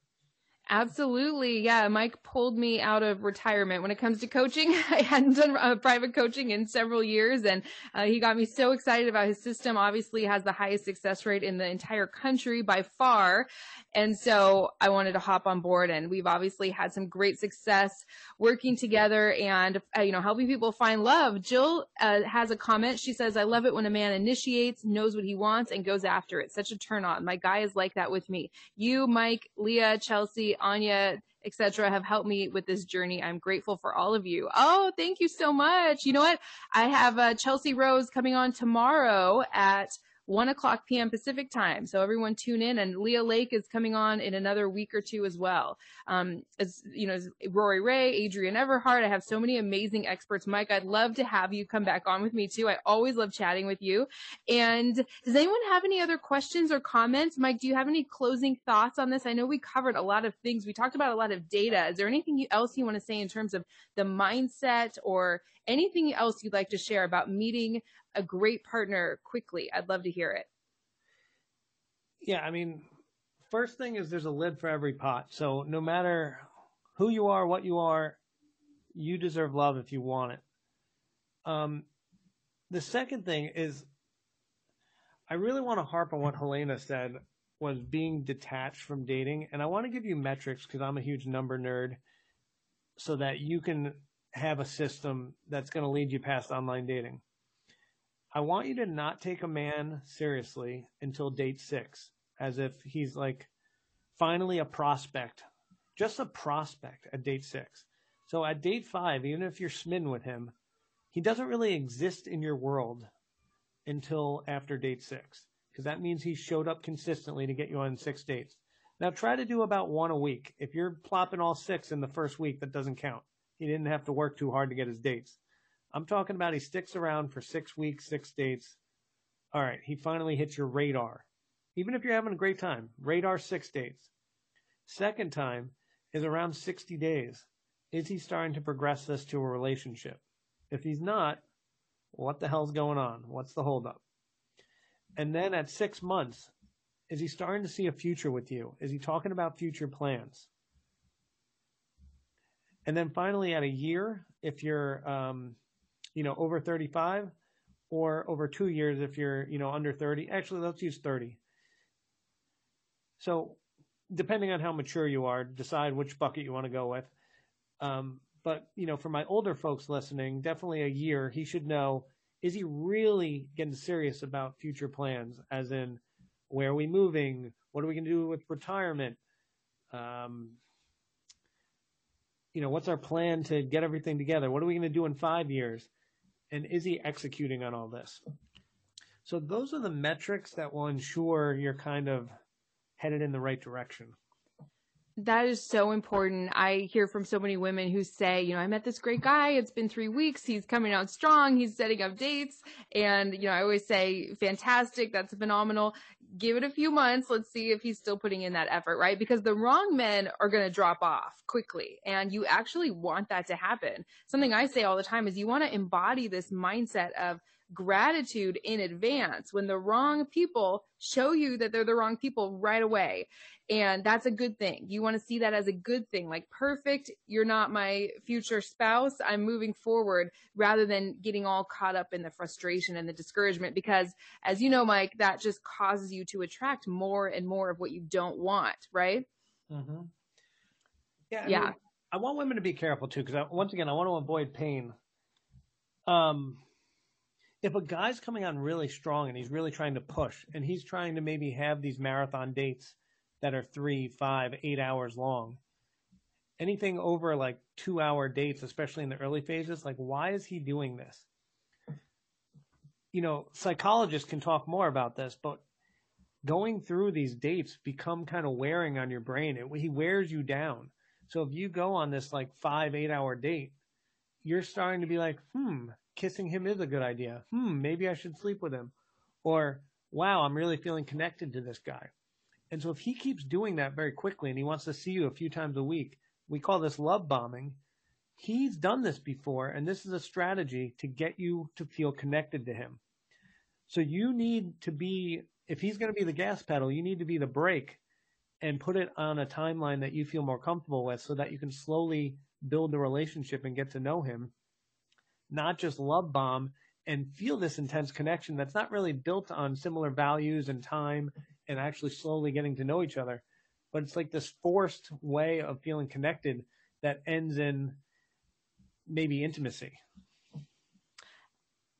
Absolutely. Yeah. Mike pulled me out of retirement when it comes to coaching. I hadn't done uh, private coaching in several years and uh, he got me so excited about his system. Obviously has the highest success rate in the entire country by far. And so I wanted to hop on board and we've obviously had some great success working together and, uh, you know, helping people find love. Jill uh, has a comment. She says, I love it when a man initiates, knows what he wants and goes after it. Such a turn on. My guy is like that with me. You, Mike, Leah, Chelsea, Anya, etc., have helped me with this journey. I'm grateful for all of you. Oh, thank you so much. You know what? I have uh, Chelsea Rose coming on tomorrow at 1 o'clock p.m. Pacific time. So everyone tune in and Leah Lake is coming on in another week or two as well. Um, as you know, Rori Raye, Adrian Everhart. I have so many amazing experts. Mike, I'd love to have you come back on with me too. I always love chatting with you. And does anyone have any other questions or comments? Mike, do you have any closing thoughts on this? I know we covered a lot of things. We talked about a lot of data. Is there anything else you want to say in terms of the mindset or anything else you'd like to share about meeting a great partner quickly? I'd love to hear it. Yeah, I mean, first thing is there's a lid for every pot. So no matter who you are, what you are, you deserve love if you want it. Um, the second thing is, I really want to harp on what Helena said was being detached from dating. And I want to give you metrics because I'm a huge number nerd so that you can have a system that's going to lead you past online dating. I want you to not take a man seriously until date six, as if he's like finally a prospect, just a prospect at date six. So at date five, even if you're smitten with him, he doesn't really exist in your world until after date six, because that means he showed up consistently to get you on six dates. Now try to do about one a week. If you're plopping all six in the first week, that doesn't count. He didn't have to work too hard to get his dates. I'm talking about he sticks around for six weeks, six dates. All right, he finally hits your radar. Even if you're having a great time, radar six dates. Second time is around 60 days. Is he starting to progress this to a relationship? If he's not, what the hell's going on? What's the holdup? And then at six months, is he starting to see a future with you? Is he talking about future plans? And then finally, at a year, if you're um, you know, over 35 or over two years if you're, you know, under 30. Actually, let's use 30. So depending on how mature you are, decide which bucket you want to go with. Um, but, you know, for my older folks listening, definitely a year, he should know, is he really getting serious about future plans? As in, where are we moving? What are we going to do with retirement? Um, you know, what's our plan to get everything together? What are we going to do in five years? And is he executing on all this? So those are the metrics that will ensure you're kind of headed in the right direction. That is so important. I hear from so many women who say, you know, I met this great guy. It's been three weeks. He's coming out strong. He's setting up dates. And, you know, I always say, fantastic. That's phenomenal. Give it a few months. Let's see if he's still putting in that effort, right? Because the wrong men are going to drop off quickly. And you actually want that to happen. Something I say all the time is you want to embody this mindset of, gratitude in advance when the wrong people show you that they're the wrong people right away. And that's a good thing. You want to see that as a good thing, like perfect. You're not my future spouse. I'm moving forward rather than getting all caught up in the frustration and the discouragement. Because as you know, Mike, that just causes you to attract more and more of what you don't want, right? Mm-hmm. Yeah. I yeah. Mean, I want women to be careful too, because once again, I want to avoid pain. Um, if a guy's coming on really strong and he's really trying to push and he's trying to maybe have these marathon dates that are three, five, eight hours long, anything over like two hour dates, especially in the early phases, like why is he doing this? You know, psychologists can talk more about this, but going through these dates become kind of wearing on your brain. It, he wears you down. So if you go on this like five, eight hour date, you're starting to be like, hmm, kissing him is a good idea. Hmm, maybe I should sleep with him. Or, wow, I'm really feeling connected to this guy. And so if he keeps doing that very quickly and he wants to see you a few times a week, we call this love bombing. He's done this before, and this is a strategy to get you to feel connected to him. So you need to be, if he's going to be the gas pedal, you need to be the brake and put it on a timeline that you feel more comfortable with so that you can slowly build the relationship and get to know him not just love bomb and feel this intense connection that's not really built on similar values and time and actually slowly getting to know each other. But it's like this forced way of feeling connected that ends in maybe intimacy.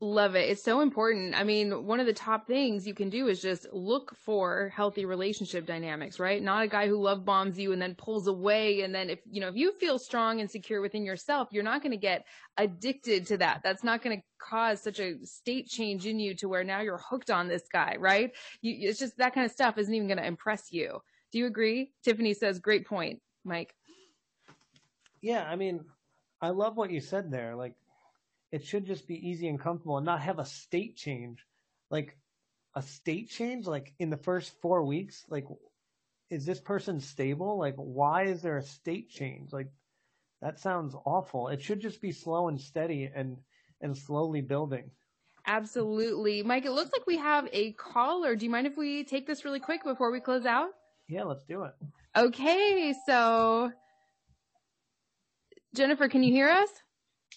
Love it. It's so important. I mean, one of the top things you can do is just look for healthy relationship dynamics, right? Not a guy who love bombs you and then pulls away. And then if, you know, if you feel strong and secure within yourself, you're not going to get addicted to that. That's not going to cause such a state change in you to where now you're hooked on this guy, right? You, it's just that kind of stuff isn't even going to impress you. Do you agree? Tiffany says, great point, Mike. Yeah. I mean, I love what you said there. Like, it should just be easy and comfortable and not have a state change. Like a state change, like in the first four weeks, like is this person stable? Like why is there a state change? Like that sounds awful. It should just be slow and steady and and slowly building. Absolutely. Mike, it looks like we have a caller. Do you mind if we take this really quick before we close out? Yeah, let's do it. Okay, so Jennifer, can you hear us?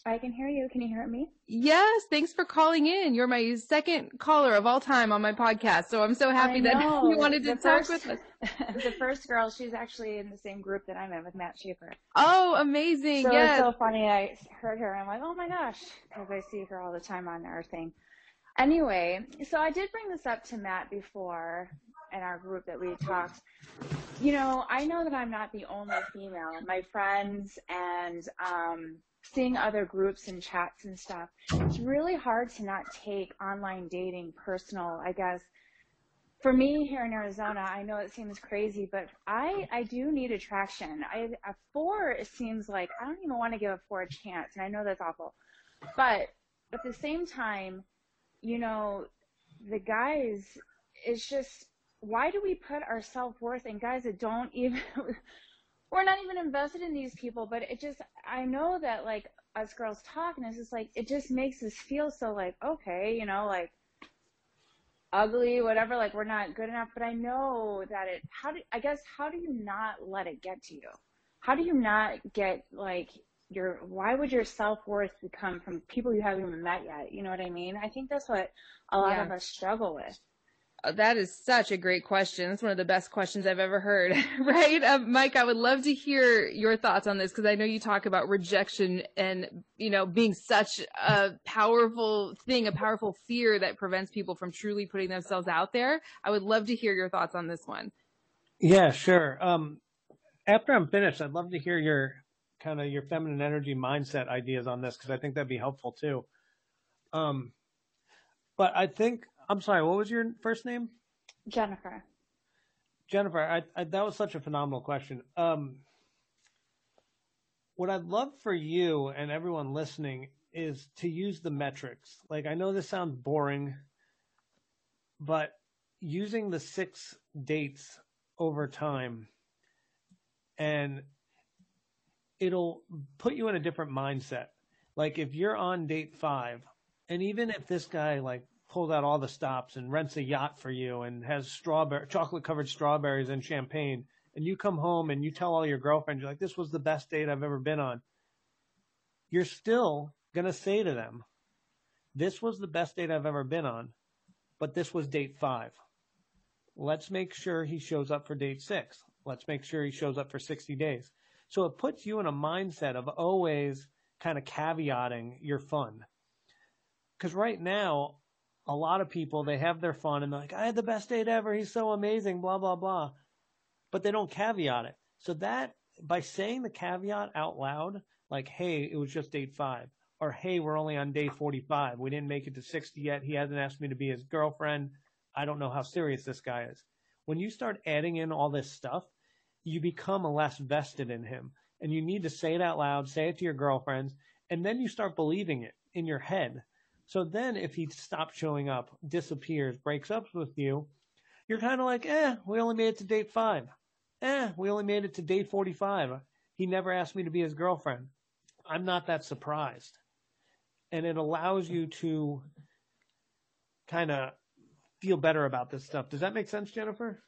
I can hear you. Can you hear me? Yes. Thanks for calling in. You're my second caller of all time on my podcast. So I'm so happy that you wanted to the talk first, with us. the first girl, she's actually in the same group that I'm in with Matt Schaefer. Oh, amazing. So yes. it's so funny. I heard her. I'm like, oh my gosh, because I see her all the time on our thing. Anyway, so I did bring this up to Matt before in our group that we talked. You know, I know that I'm not the only female. My friends and um, seeing other groups and chats and stuff, it's really hard to not take online dating personal, I guess. For me here in Arizona, I know it seems crazy, but I, I do need attraction. I, a four, it seems like I don't even want to give a four a chance, and I know that's awful. But at the same time, you know, the guys, it's just, why do we put our self worth in guys that don't even, we're not even invested in these people, but it just, I know that like us girls talk and it's just like, it just makes us feel so like, okay, you know, like ugly, whatever, like we're not good enough, but I know that it, how do, I guess, how do you not let it get to you? How do you not get like your, why would your self-worth come from people you haven't even met yet? You know what I mean? I think that's what a lot yeah. of us struggle with. Uh, that is such a great question. It's one of the best questions I've ever heard, right? Uh, Mike, I would love to hear your thoughts on this because I know you talk about rejection and, you know, being such a powerful thing, a powerful fear that prevents people from truly putting themselves out there. I would love to hear your thoughts on this one. Yeah, sure. Um, after I'm finished, I'd love to hear your kind of your feminine energy mindset ideas on this because I think that'd be helpful too. Um, but I think I'm sorry. What was your first name? Jennifer. Jennifer, I, I, that was such a phenomenal question. Um, what I'd love for you and everyone listening is to use the metrics. Like I know this sounds boring, but using the six dates over time and it'll put you in a different mindset. Like if you're on date five, and even if this guy like pulls out all the stops and rents a yacht for you and has strawberry chocolate covered strawberries and champagne, and you come home and you tell all your girlfriends you're like, this was the best date I've ever been on. You're still gonna say to them, this was the best date I've ever been on, but this was date five. Let's make sure he shows up for date six. Let's make sure he shows up for 60 days. So it puts you in a mindset of always kind of caveating your fun. Because right now, a lot of people, they have their fun and they're like, I had the best date ever. He's so amazing, blah, blah, blah. But they don't caveat it. So that, by saying the caveat out loud, like, hey, it was just date five, or hey, we're only on day 45. We didn't make it to 60 yet. He hasn't asked me to be his girlfriend. I don't know how serious this guy is. When you start adding in all this stuff, you become less vested in him. And you need to say it out loud, say it to your girlfriends, and then you start believing it in your head. So then if he stops showing up, disappears, breaks up with you, you're kind of like, eh, we only made it to date five. Eh, we only made it to date 45. He never asked me to be his girlfriend. I'm not that surprised. And it allows you to kind of feel better about this stuff. Does that make sense, Jennifer?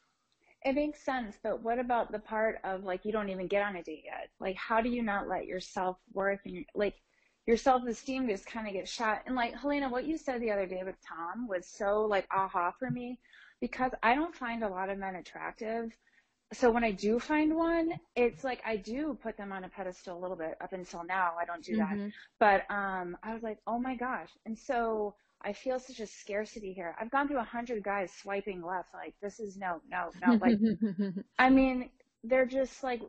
It makes sense, but what about the part of like you don't even get on a date yet? Like, how do you not let your self worth and like your self esteem just kind of gets shot? And like Helena, what you said the other day with Tom was so like aha for me because I don't find a lot of men attractive. So when I do find one, it's like I do put them on a pedestal a little bit. Up until now, I don't do mm-hmm. that. But um, I was like, oh my gosh! And so I feel such a scarcity here. I've gone through a hundred guys swiping left. Like this is no, no, no. Like, I mean, they're just like,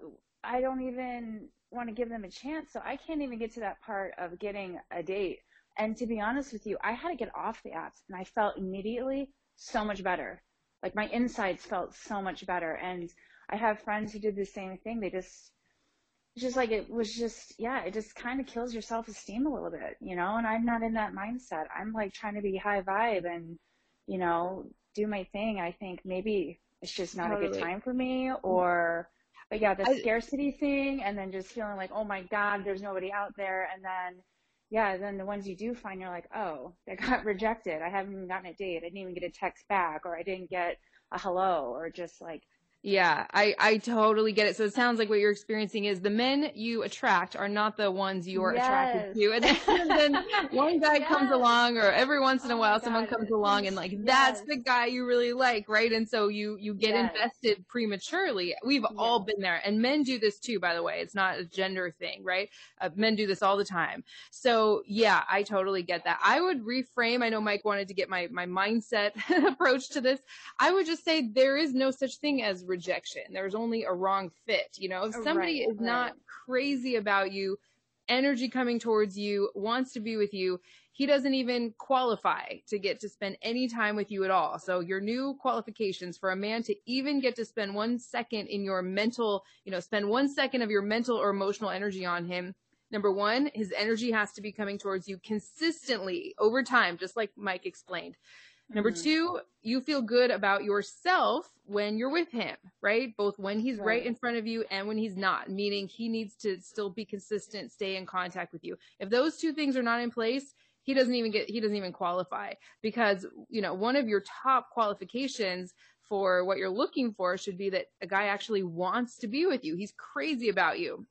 I don't even want to give them a chance. So I can't even get to that part of getting a date. And to be honest with you, I had to get off the apps and I felt immediately so much better. Like my insides felt so much better. And I have friends who did the same thing. They just just like it was just yeah it just kind of kills your self-esteem a little bit you know and i'm not in that mindset i'm like trying to be high vibe and you know do my thing i think maybe it's just not totally. a good time for me mm-hmm. or but yeah the I, scarcity thing and then just feeling like oh my god there's nobody out there. And then yeah then the ones you do find you're like oh they got rejected. I haven't even gotten a date. I didn't even get a text back or i didn't get a hello or just like yeah, I, I totally get it. So it sounds like what you're experiencing is the men you attract are not the ones you are yes. attracted to. And then, then one guy yes. comes along or every once in a oh while someone comes along and like, yes. that's the guy you really like, right? And so you, you get invested prematurely. We've all been there and men do this too, by the way. It's not a gender thing, right? Uh, men do this all the time. So yeah, I totally get that. I would reframe. I know Mike wanted to get my, my mindset approach to this. I would just say there is no such thing as rejection. There's only a wrong fit. You know, if oh, somebody right, is right. not crazy about you, energy coming towards you, wants to be with you, he doesn't even qualify to get to spend any time with you at all. So your new qualifications for a man to even get to spend one second in your mental, you know, spend one second of your mental or emotional energy on him. Number one, his energy has to be coming towards you consistently over time, just like Mike explained. Number mm-hmm. two, you feel good about yourself when you're with him, right? Both when he's right. right. in front of you and when he's not, meaning he needs to still be consistent, stay in contact with you. If those two things are not in place, he doesn't even get, he doesn't even qualify because, you know, one of your top qualifications for what you're looking for should be that a guy actually wants to be with you. He's crazy about you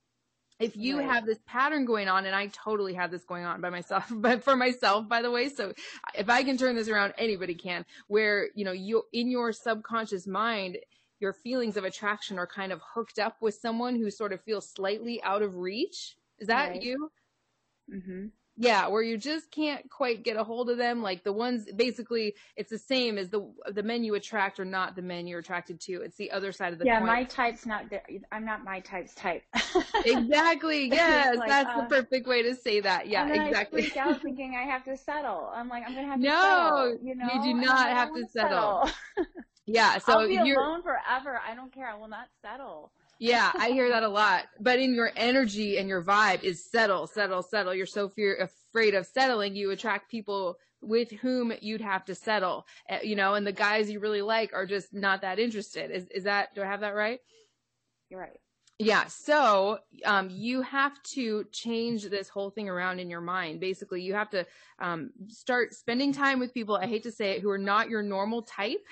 if you right. have this pattern going on and i totally have this going on by myself but for myself by the way so if i can turn this around anybody can where you know you in your subconscious mind your feelings of attraction are kind of hooked up with someone who sort of feels slightly out of reach is that right. you mm-hmm. Yeah, where you just can't quite get a hold of them. Like the ones, basically, it's the same as the the men you attract are not the men you're attracted to. It's the other side of the yeah, coin. my type's not. The, I'm not my type's type. exactly. Yes, Like, that's uh, the perfect way to say that. Yeah, exactly. I freak out thinking I have to settle. I'm like, I'm gonna have to No, settle. You know, you do not have to wanna settle. yeah. So I'll be you're. alone forever. I don't care. I will not settle. Yeah, I hear that a lot. But in your energy and your vibe is settle, settle, settle. You're so fear afraid of settling, you attract people with whom you'd have to settle. Uh, you know, and the guys you really like are just not that interested. Is is that do I have that right? You're right. Yeah. So, um, you have to change this whole thing around in your mind. Basically, you have to, um, start spending time with people. I hate to say it, who are not your normal type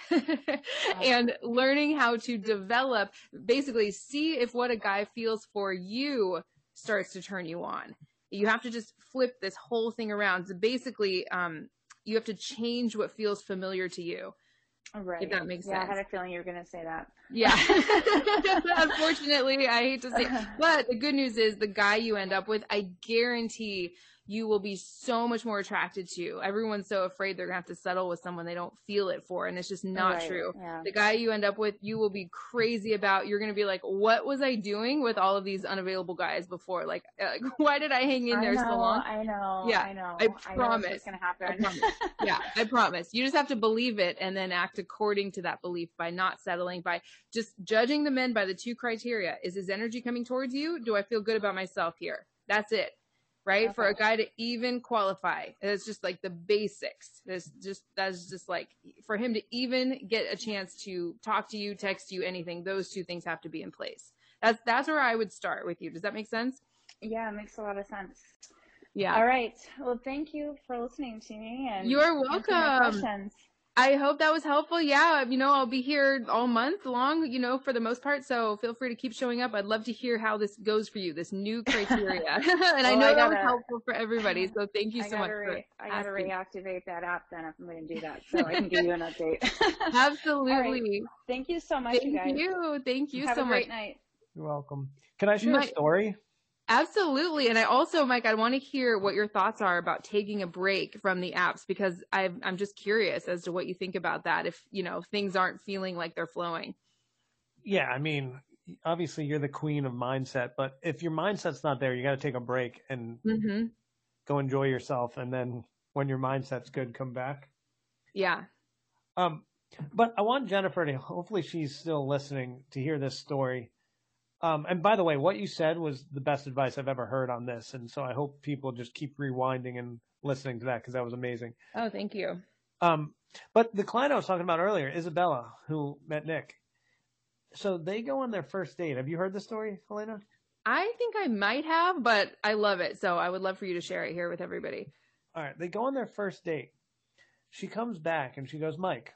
and learning how to develop, basically see if what a guy feels for you starts to turn you on. You have to just flip this whole thing around. So basically, um, you have to change what feels familiar to you. Right. If that makes yeah, sense. I had a feeling you were gonna say that. Yeah. Unfortunately, I hate to say, it. but the good news is the guy you end up with, I guarantee you will be so much more attracted to. Everyone's so afraid they're gonna have to settle with someone they don't feel it for, and it's just not Right, true. Yeah. The guy you end up with, you will be crazy about. You're gonna be like, "What was I doing with all of these unavailable guys before? Like, uh, why did I hang in I there know, so long?" I know. Yeah, I know. I promise. it's gonna I happen. promise. yeah, I promise. You just have to believe it and then act according to that belief by not settling, by just judging the men by the two criteria. Is his energy coming towards you? Do I feel good about myself here? That's it. Right? For a guy to even qualify. It's just like the basics. It's just that's just like for him to even get a chance to talk to you, text you, anything, those two things have to be in place. That's that's where I would start with you. Does that make sense? yeah, it makes a lot of sense. Yeah. All right. Well, thank you for listening to me and You're welcome. questions. I hope that was helpful. Yeah, you know, I'll be here all month long, you know, for the most part. So feel free to keep showing up. I'd love to hear how this goes for you, this new criteria. and I know I that was helpful for everybody. So thank you I so gotta, much for re- I gotta reactivate that app then if I'm going to do that, so I can give you an update. Absolutely. Thank you so much, Thank you guys. you. Thank you Have so a much. great night. You're welcome. Can I share My- a story? Absolutely. And I also, Mike, I want to hear what your thoughts are about taking a break from the apps because i I'm just curious as to what you think about that. If, you know, things aren't feeling like they're flowing. Yeah, I mean, obviously you're the queen of mindset, but if your mindset's not there, you got to take a break and Mm-hmm. go enjoy yourself. And then when your mindset's good, come back. Yeah. Um, but I want Jennifer to, hopefully she's still listening to hear this story. Um, and by the way, what you said was the best advice I've ever heard on this. And so I hope people just keep rewinding and listening to that because that was amazing. Oh, thank you. Um, but the client I was talking about earlier, Isabella, who met Nick. So they go on their first date. Have you heard the story, Helena? I think I might have, but I love it. So I would love for you to share it here with everybody. All right. They go on their first date. She comes back and she goes, Mike,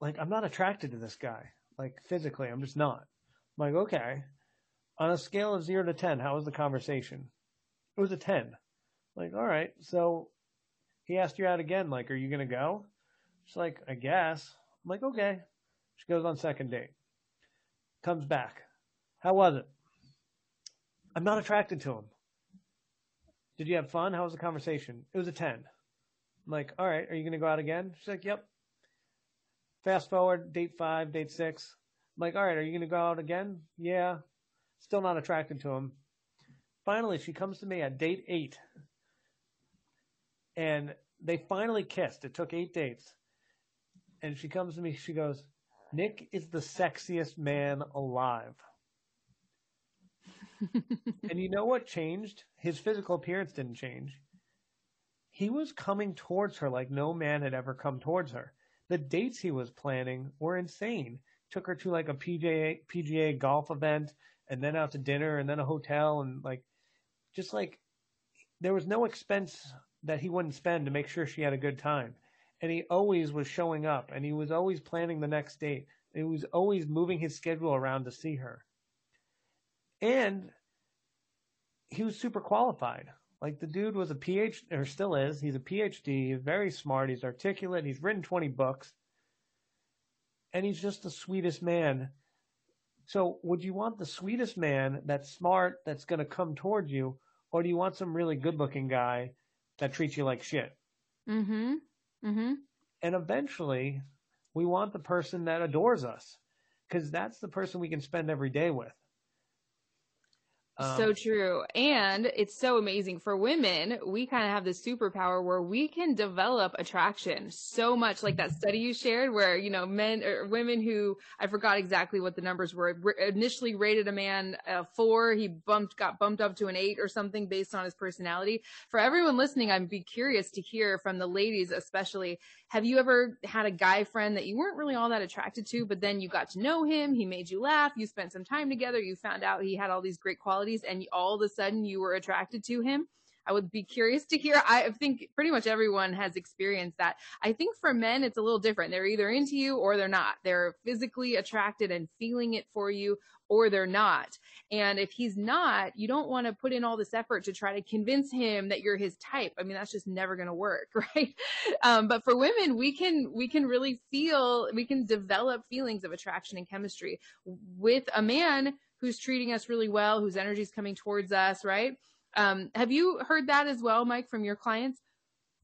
like, I'm not attracted to this guy. Like, physically, I'm just not. I'm like, okay. On a scale of zero to 10, how was the conversation? It was a 10. Like, all right. So he asked you out again. Like, are you going to go? She's like, I guess. I'm like, okay. She goes on second date. Comes back. How was it? I'm not attracted to him. Did you have fun? How was the conversation? It was a 10. I'm like, all right, are you going to go out again? She's like, yep. Fast forward, date five, date six. I'm like, all right, are you going to go out again? Yeah. Still not attracted to him. Finally, she comes to me at date eight. And they finally kissed. It took eight dates. And she comes to me, she goes, Nick is the sexiest man alive. and you know what changed? His physical appearance didn't change. He was coming towards her like no man had ever come towards her. The dates he was planning were insane. Took her to like a PGA PGA golf event and then out to dinner and then a hotel and like just like there was no expense that he wouldn't spend to make sure she had a good time. And he always was showing up and he was always planning the next date. He was always moving his schedule around to see her. And he was super qualified. Like the dude was a PhD, or still is. He's a PhD. Very smart. He's articulate. He's written 20 books. And he's just the sweetest man. So would you want the sweetest man that's smart, that's going to come towards you? Or do you want some really good looking guy that treats you like shit. Mm-hmm. Mm-hmm. And eventually, we want the person that adores us because that's the person we can spend every day with. Um, so true. And it's so amazing for women. We kind of have this superpower where we can develop attraction so much like that study you shared where, you know, men or women who I forgot exactly what the numbers were initially rated a man a four. He bumped, got bumped up to an eight or something based on his personality. For everyone listening, I'd be curious to hear from the ladies, especially have you ever had a guy friend that you weren't really all that attracted to, but then you got to know him, he made you laugh, you spent some time together, you found out he had all these great qualities, and all of a sudden you were attracted to him? I would be curious to hear. I think pretty much everyone has experienced that. I think for men, it's a little different. They're either into you or they're not. They're physically attracted and feeling it for you or they're not. And if he's not, you don't want to put in all this effort to try to convince him that you're his type. I mean, that's just never going to work, right? Um, but for women, we can, we can really feel, we can develop feelings of attraction and chemistry with a man who's treating us really well, whose energy is coming towards us, right? Um, have you heard that as well, Mike, from your clients?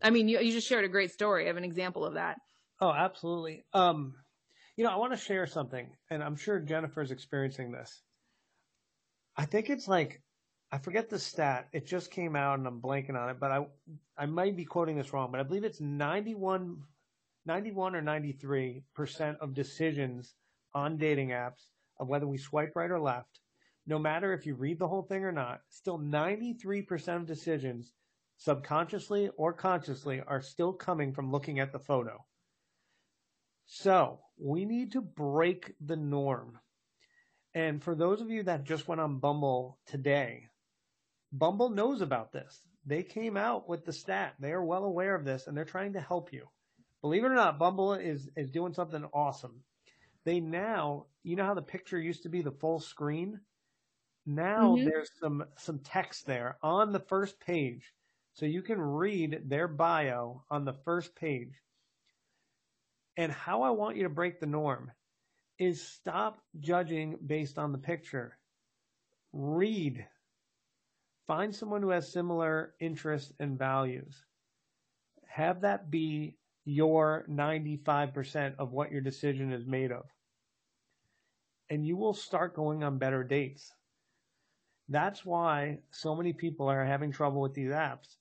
I mean, you, you just shared a great story of an example of that. Oh, absolutely. Um, you know, I want to share something, and I'm sure Jennifer's experiencing this. I think it's like, I forget the stat. It just came out and I'm blanking on it, but I, I might be quoting this wrong, but I believe it's 91, 91 or 93% of decisions on dating apps of whether we swipe right or left no matter if you read the whole thing or not, still 93% of decisions, subconsciously or consciously, are still coming from looking at the photo. So we need to break the norm. And for those of you that just went on Bumble today, Bumble knows about this. They came out with the stat. They are well aware of this and they're trying to help you. Believe it or not, Bumble is, is doing something awesome. They now, you know how the picture used to be the full screen? Now mm-hmm. there's some some text there on the first page. So you can read their bio on the first page. And how I want you to break the norm is stop judging based on the picture. Read. Find someone who has similar interests and values. Have that be your 95% of what your decision is made of. And you will start going on better dates. That's why so many people are having trouble with these apps.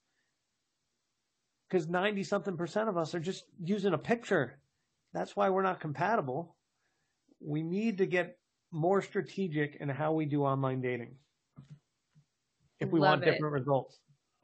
Because 90 something percent of us are just using a picture. That's why we're not compatible. We need to get more strategic in how we do online dating if we Love want it. different results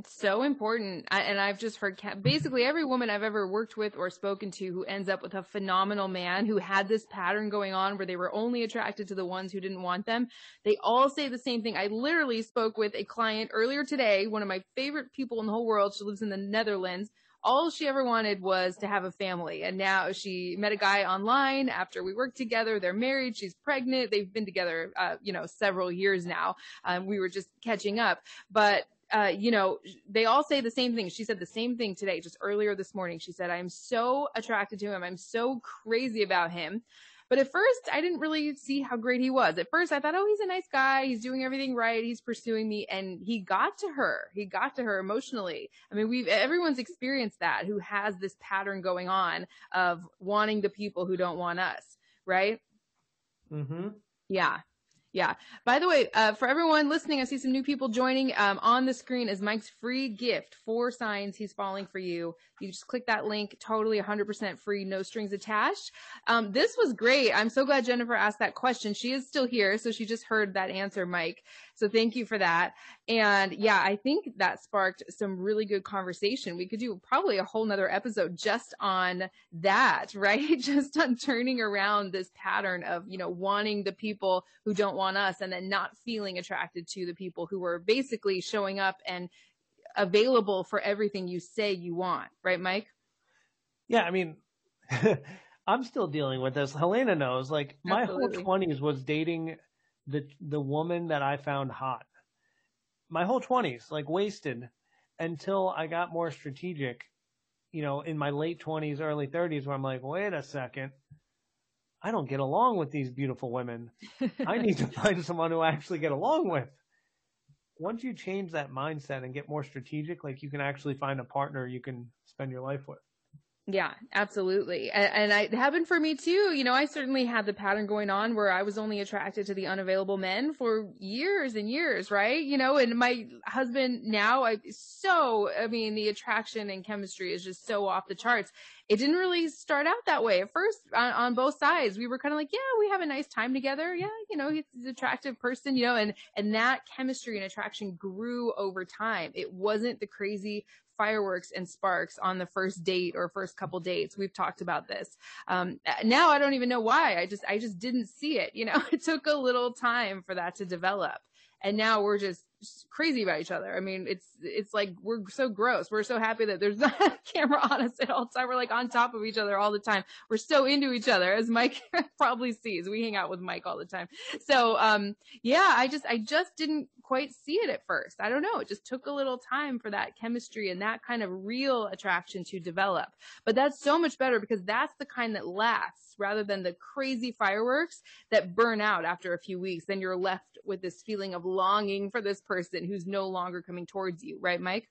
so important. I, and I've just heard basically every woman I've ever worked with or spoken to who ends up with a phenomenal man who had this pattern going on where they were only attracted to the ones who didn't want them. They all say the same thing. I literally spoke with a client earlier today, one of my favorite people in the whole world. She lives in the Netherlands. All she ever wanted was to have a family. And now she met a guy online after we worked together. They're married. She's pregnant. They've been together, uh, you know, several years now. Um, we were just catching up, but uh, you know, they all say the same thing. She said the same thing today, just earlier this morning. She said, I'm so attracted to him. I'm so crazy about him. But at first, I didn't really see how great he was. At first, I thought, oh, he's a nice guy. He's doing everything right. He's pursuing me. And he got to her. He got to her emotionally. I mean, we've, everyone's experienced that who has this pattern going on of wanting the people who don't want us, right? Mm-hmm. Yeah. Yeah. By the way, uh, for everyone listening, I see some new people joining. Um, on the screen is Mike's free gift, four signs he's falling for you. You just click that link, totally 100% free, no strings attached. Um, this was great. I'm so glad Jennifer asked that question. She is still here, so she just heard that answer, Mike. So thank you for that. And yeah, I think that sparked some really good conversation. We could do probably a whole nother episode just on that, right? just on turning around this pattern of, you know, wanting the people who don't want us and then not feeling attracted to the people who are basically showing up and available for everything you say you want, right, Mike? Yeah, I mean, I'm still dealing with this. Helena knows, like, my Absolutely. whole 20s was dating the the woman that I found hot. My whole 20s, like, wasted until I got more strategic, you know, in my late 20s, early 30s, where I'm like, wait a second. I don't get along with these beautiful women. I need to find someone who I actually get along with once you change that mindset and get more strategic, like you can actually find a partner you can spend your life with. Yeah, absolutely. And, and it happened for me too. You know, I certainly had the pattern going on where I was only attracted to the unavailable men for years and years, right? You know, and my husband now, I so, I mean, the attraction and chemistry is just so off the charts. It didn't really start out that way at first on, on both sides. We were kind of like, yeah, we have a nice time together. Yeah, you know, he's an attractive person, you know, and, and that chemistry and attraction grew over time. It wasn't the crazy fireworks and sparks on the first date or first couple dates. We've talked about this. Um, now I don't even know why. I just, I just didn't see it. You know, it took a little time for that to develop. And now we're just crazy about each other. I mean, it's it's like we're so gross. We're so happy that there's not a camera on us at all time. We're like on top of each other all the time. We're so into each other, as Mike probably sees. We hang out with Mike all the time. So um, yeah, I just I just didn't quite see it at first. I don't know. It just took a little time for that chemistry and that kind of real attraction to develop. But that's so much better because that's the kind that lasts rather than the crazy fireworks that burn out after a few weeks. Then you're left with this feeling of longing for this person who's no longer coming towards you, right, Mike?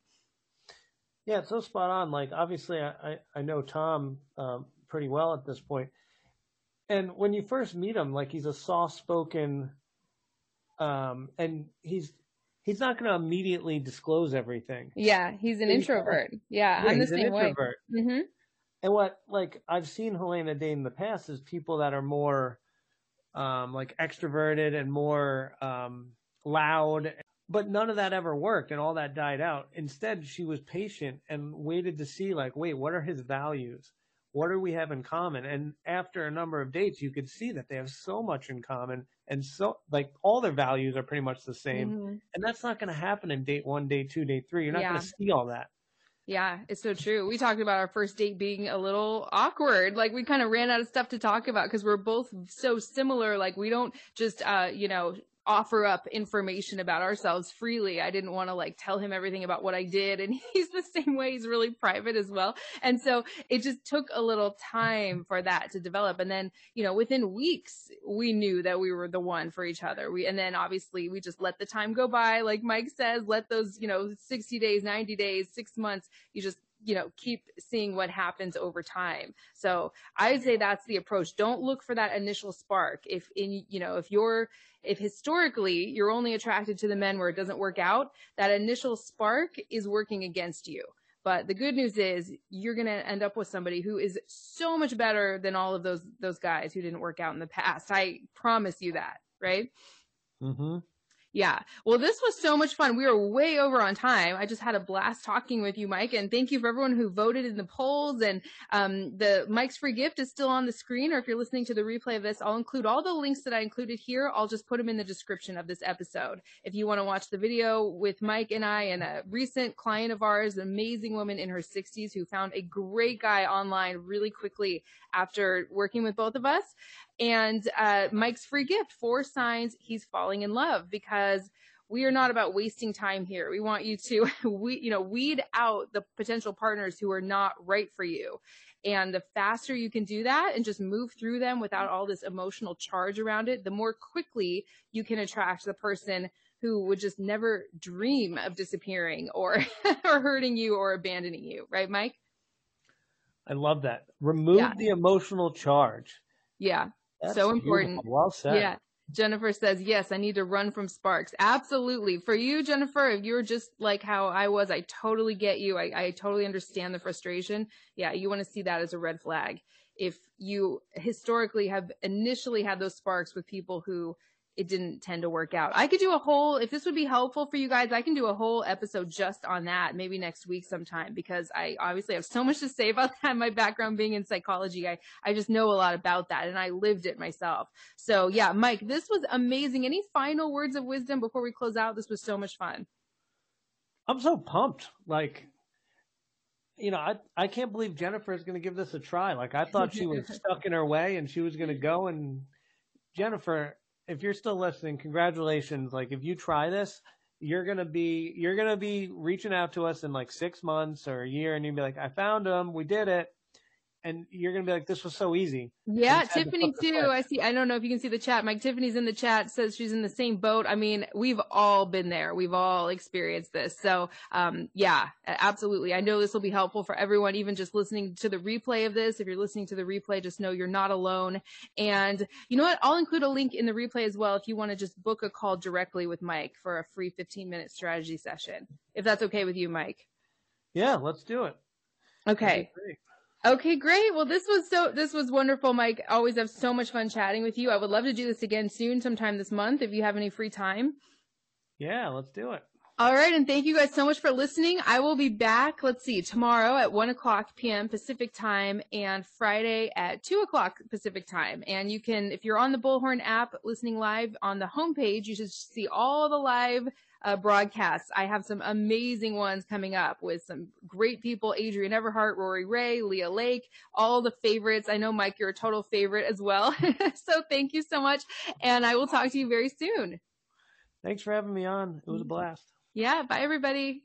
Yeah, it's so spot on. Like, obviously, I, I know Tom um, pretty well at this point. And when you first meet him, like, he's a soft spoken, um, and he's he's not going to immediately disclose everything. Yeah, he's an he's, introvert. Yeah, yeah, I'm the same way. Mm-hmm. And what like I've seen Helena date in the past is people that are more um, like extroverted and more um, loud but none of that ever worked and all that died out. Instead, she was patient and waited to see like, wait, what are his values? What do we have in common? And after a number of dates, you could see that they have so much in common and so like all their values are pretty much the same. Mm-hmm. And that's not going to happen in date one, day two, day three. You're not yeah. going to see all that. Yeah, it's so true. We talked about our first date being a little awkward. Like we kind of ran out of stuff to talk about because we're both so similar. Like we don't just, uh, you know, offer up information about ourselves freely. I didn't want to like tell him everything about what I did. And he's the same way. He's really private as well. And so it just took a little time for that to develop. And then, you know, within weeks, we knew that we were the one for each other. We, and then obviously we just let the time go by. Like Mike says, let those, you know, 60 days, 90 days, six months, you just you know, keep seeing what happens over time. So I'd say that's the approach. Don't look for that initial spark. If in, you know, if you're, if historically you're only attracted to the men where it doesn't work out, that initial spark is working against you. But the good news is you're going to end up with somebody who is so much better than all of those, those guys who didn't work out in the past. I promise you that, right? Mm-hmm. Yeah. Well, this was so much fun. We are way over on time. I just had a blast talking with you, Mike, and thank you for everyone who voted in the polls. And um, the Mike's free gift is still on the screen, or if you're listening to the replay of this, I'll include all the links that I included here. I'll just put them in the description of this episode. If you want to watch the video with Mike and I and a recent client of ours, an amazing woman in her 60s who found a great guy online really quickly after working with both of us and uh, Mike's free gift, four signs he's falling in love because we are not about wasting time here. We want you to, we, you know, weed out the potential partners who are not right for you. And the faster you can do that and just move through them without all this emotional charge around it, the more quickly you can attract the person who would just never dream of disappearing or, or hurting you or abandoning you. Right, Mike? I love that. Remove yeah. the emotional charge. Yeah. That's so important. Beautiful. Well said. Yeah. Jennifer says, yes, I need to run from sparks. Absolutely. For you, Jennifer, if you're just like how I was, I totally get you. I, I totally understand the frustration. Yeah. You want to see that as a red flag. If you historically have initially had those sparks with people who it didn't tend to work out. I could do a whole, if this would be helpful for you guys, I can do a whole episode just on that, maybe next week sometime, because I obviously have so much to say about that. My background being in psychology, I, I just know a lot about that and I lived it myself. So yeah, Mike, this was amazing. Any final words of wisdom before we close out? This was so much fun. I'm so pumped. Like, you know, I I can't believe Jennifer is going to give this a try. Like I thought she was stuck in her way and she was going to go and Jennifer, if you're still listening, congratulations. Like if you try this, you're gonna be you're gonna be reaching out to us in like six months or a year, and you'd be like, I found them, we did it. And you're gonna be like, "This was so easy." Yeah, Tiffany to too. I see. I don't know if you can see the chat. Mike Tiffany's in the chat. Says she's in the same boat. I mean, we've all been there. We've all experienced this. So, um, yeah, absolutely. I know this will be helpful for everyone, even just listening to the replay of this. If you're listening to the replay, just know you're not alone. And you know what? I'll include a link in the replay as well if you want to just book a call directly with Mike for a free 15 minute strategy session. If that's okay with you, Mike. Yeah, let's do it. Okay. Okay, great. Well, this was so, this was wonderful, Mike. Always have so much fun chatting with you. I would love to do this again soon, sometime this month, if you have any free time. Yeah, let's do it. All right. And thank you guys so much for listening. I will be back, let's see, tomorrow at 1 o'clock p.m. Pacific time and Friday at 2 o'clock Pacific time. And you can, if you're on the Bullhorn app listening live on the homepage, you should see all the live uh, broadcasts. I have some amazing ones coming up with some great people, Adrian Everhart, Rori Raye, Leah Lake, all the favorites. I know, Mike, you're a total favorite as well. so thank you so much. And I will talk to you very soon. Thanks for having me on. It was a blast. Yeah. Bye, everybody.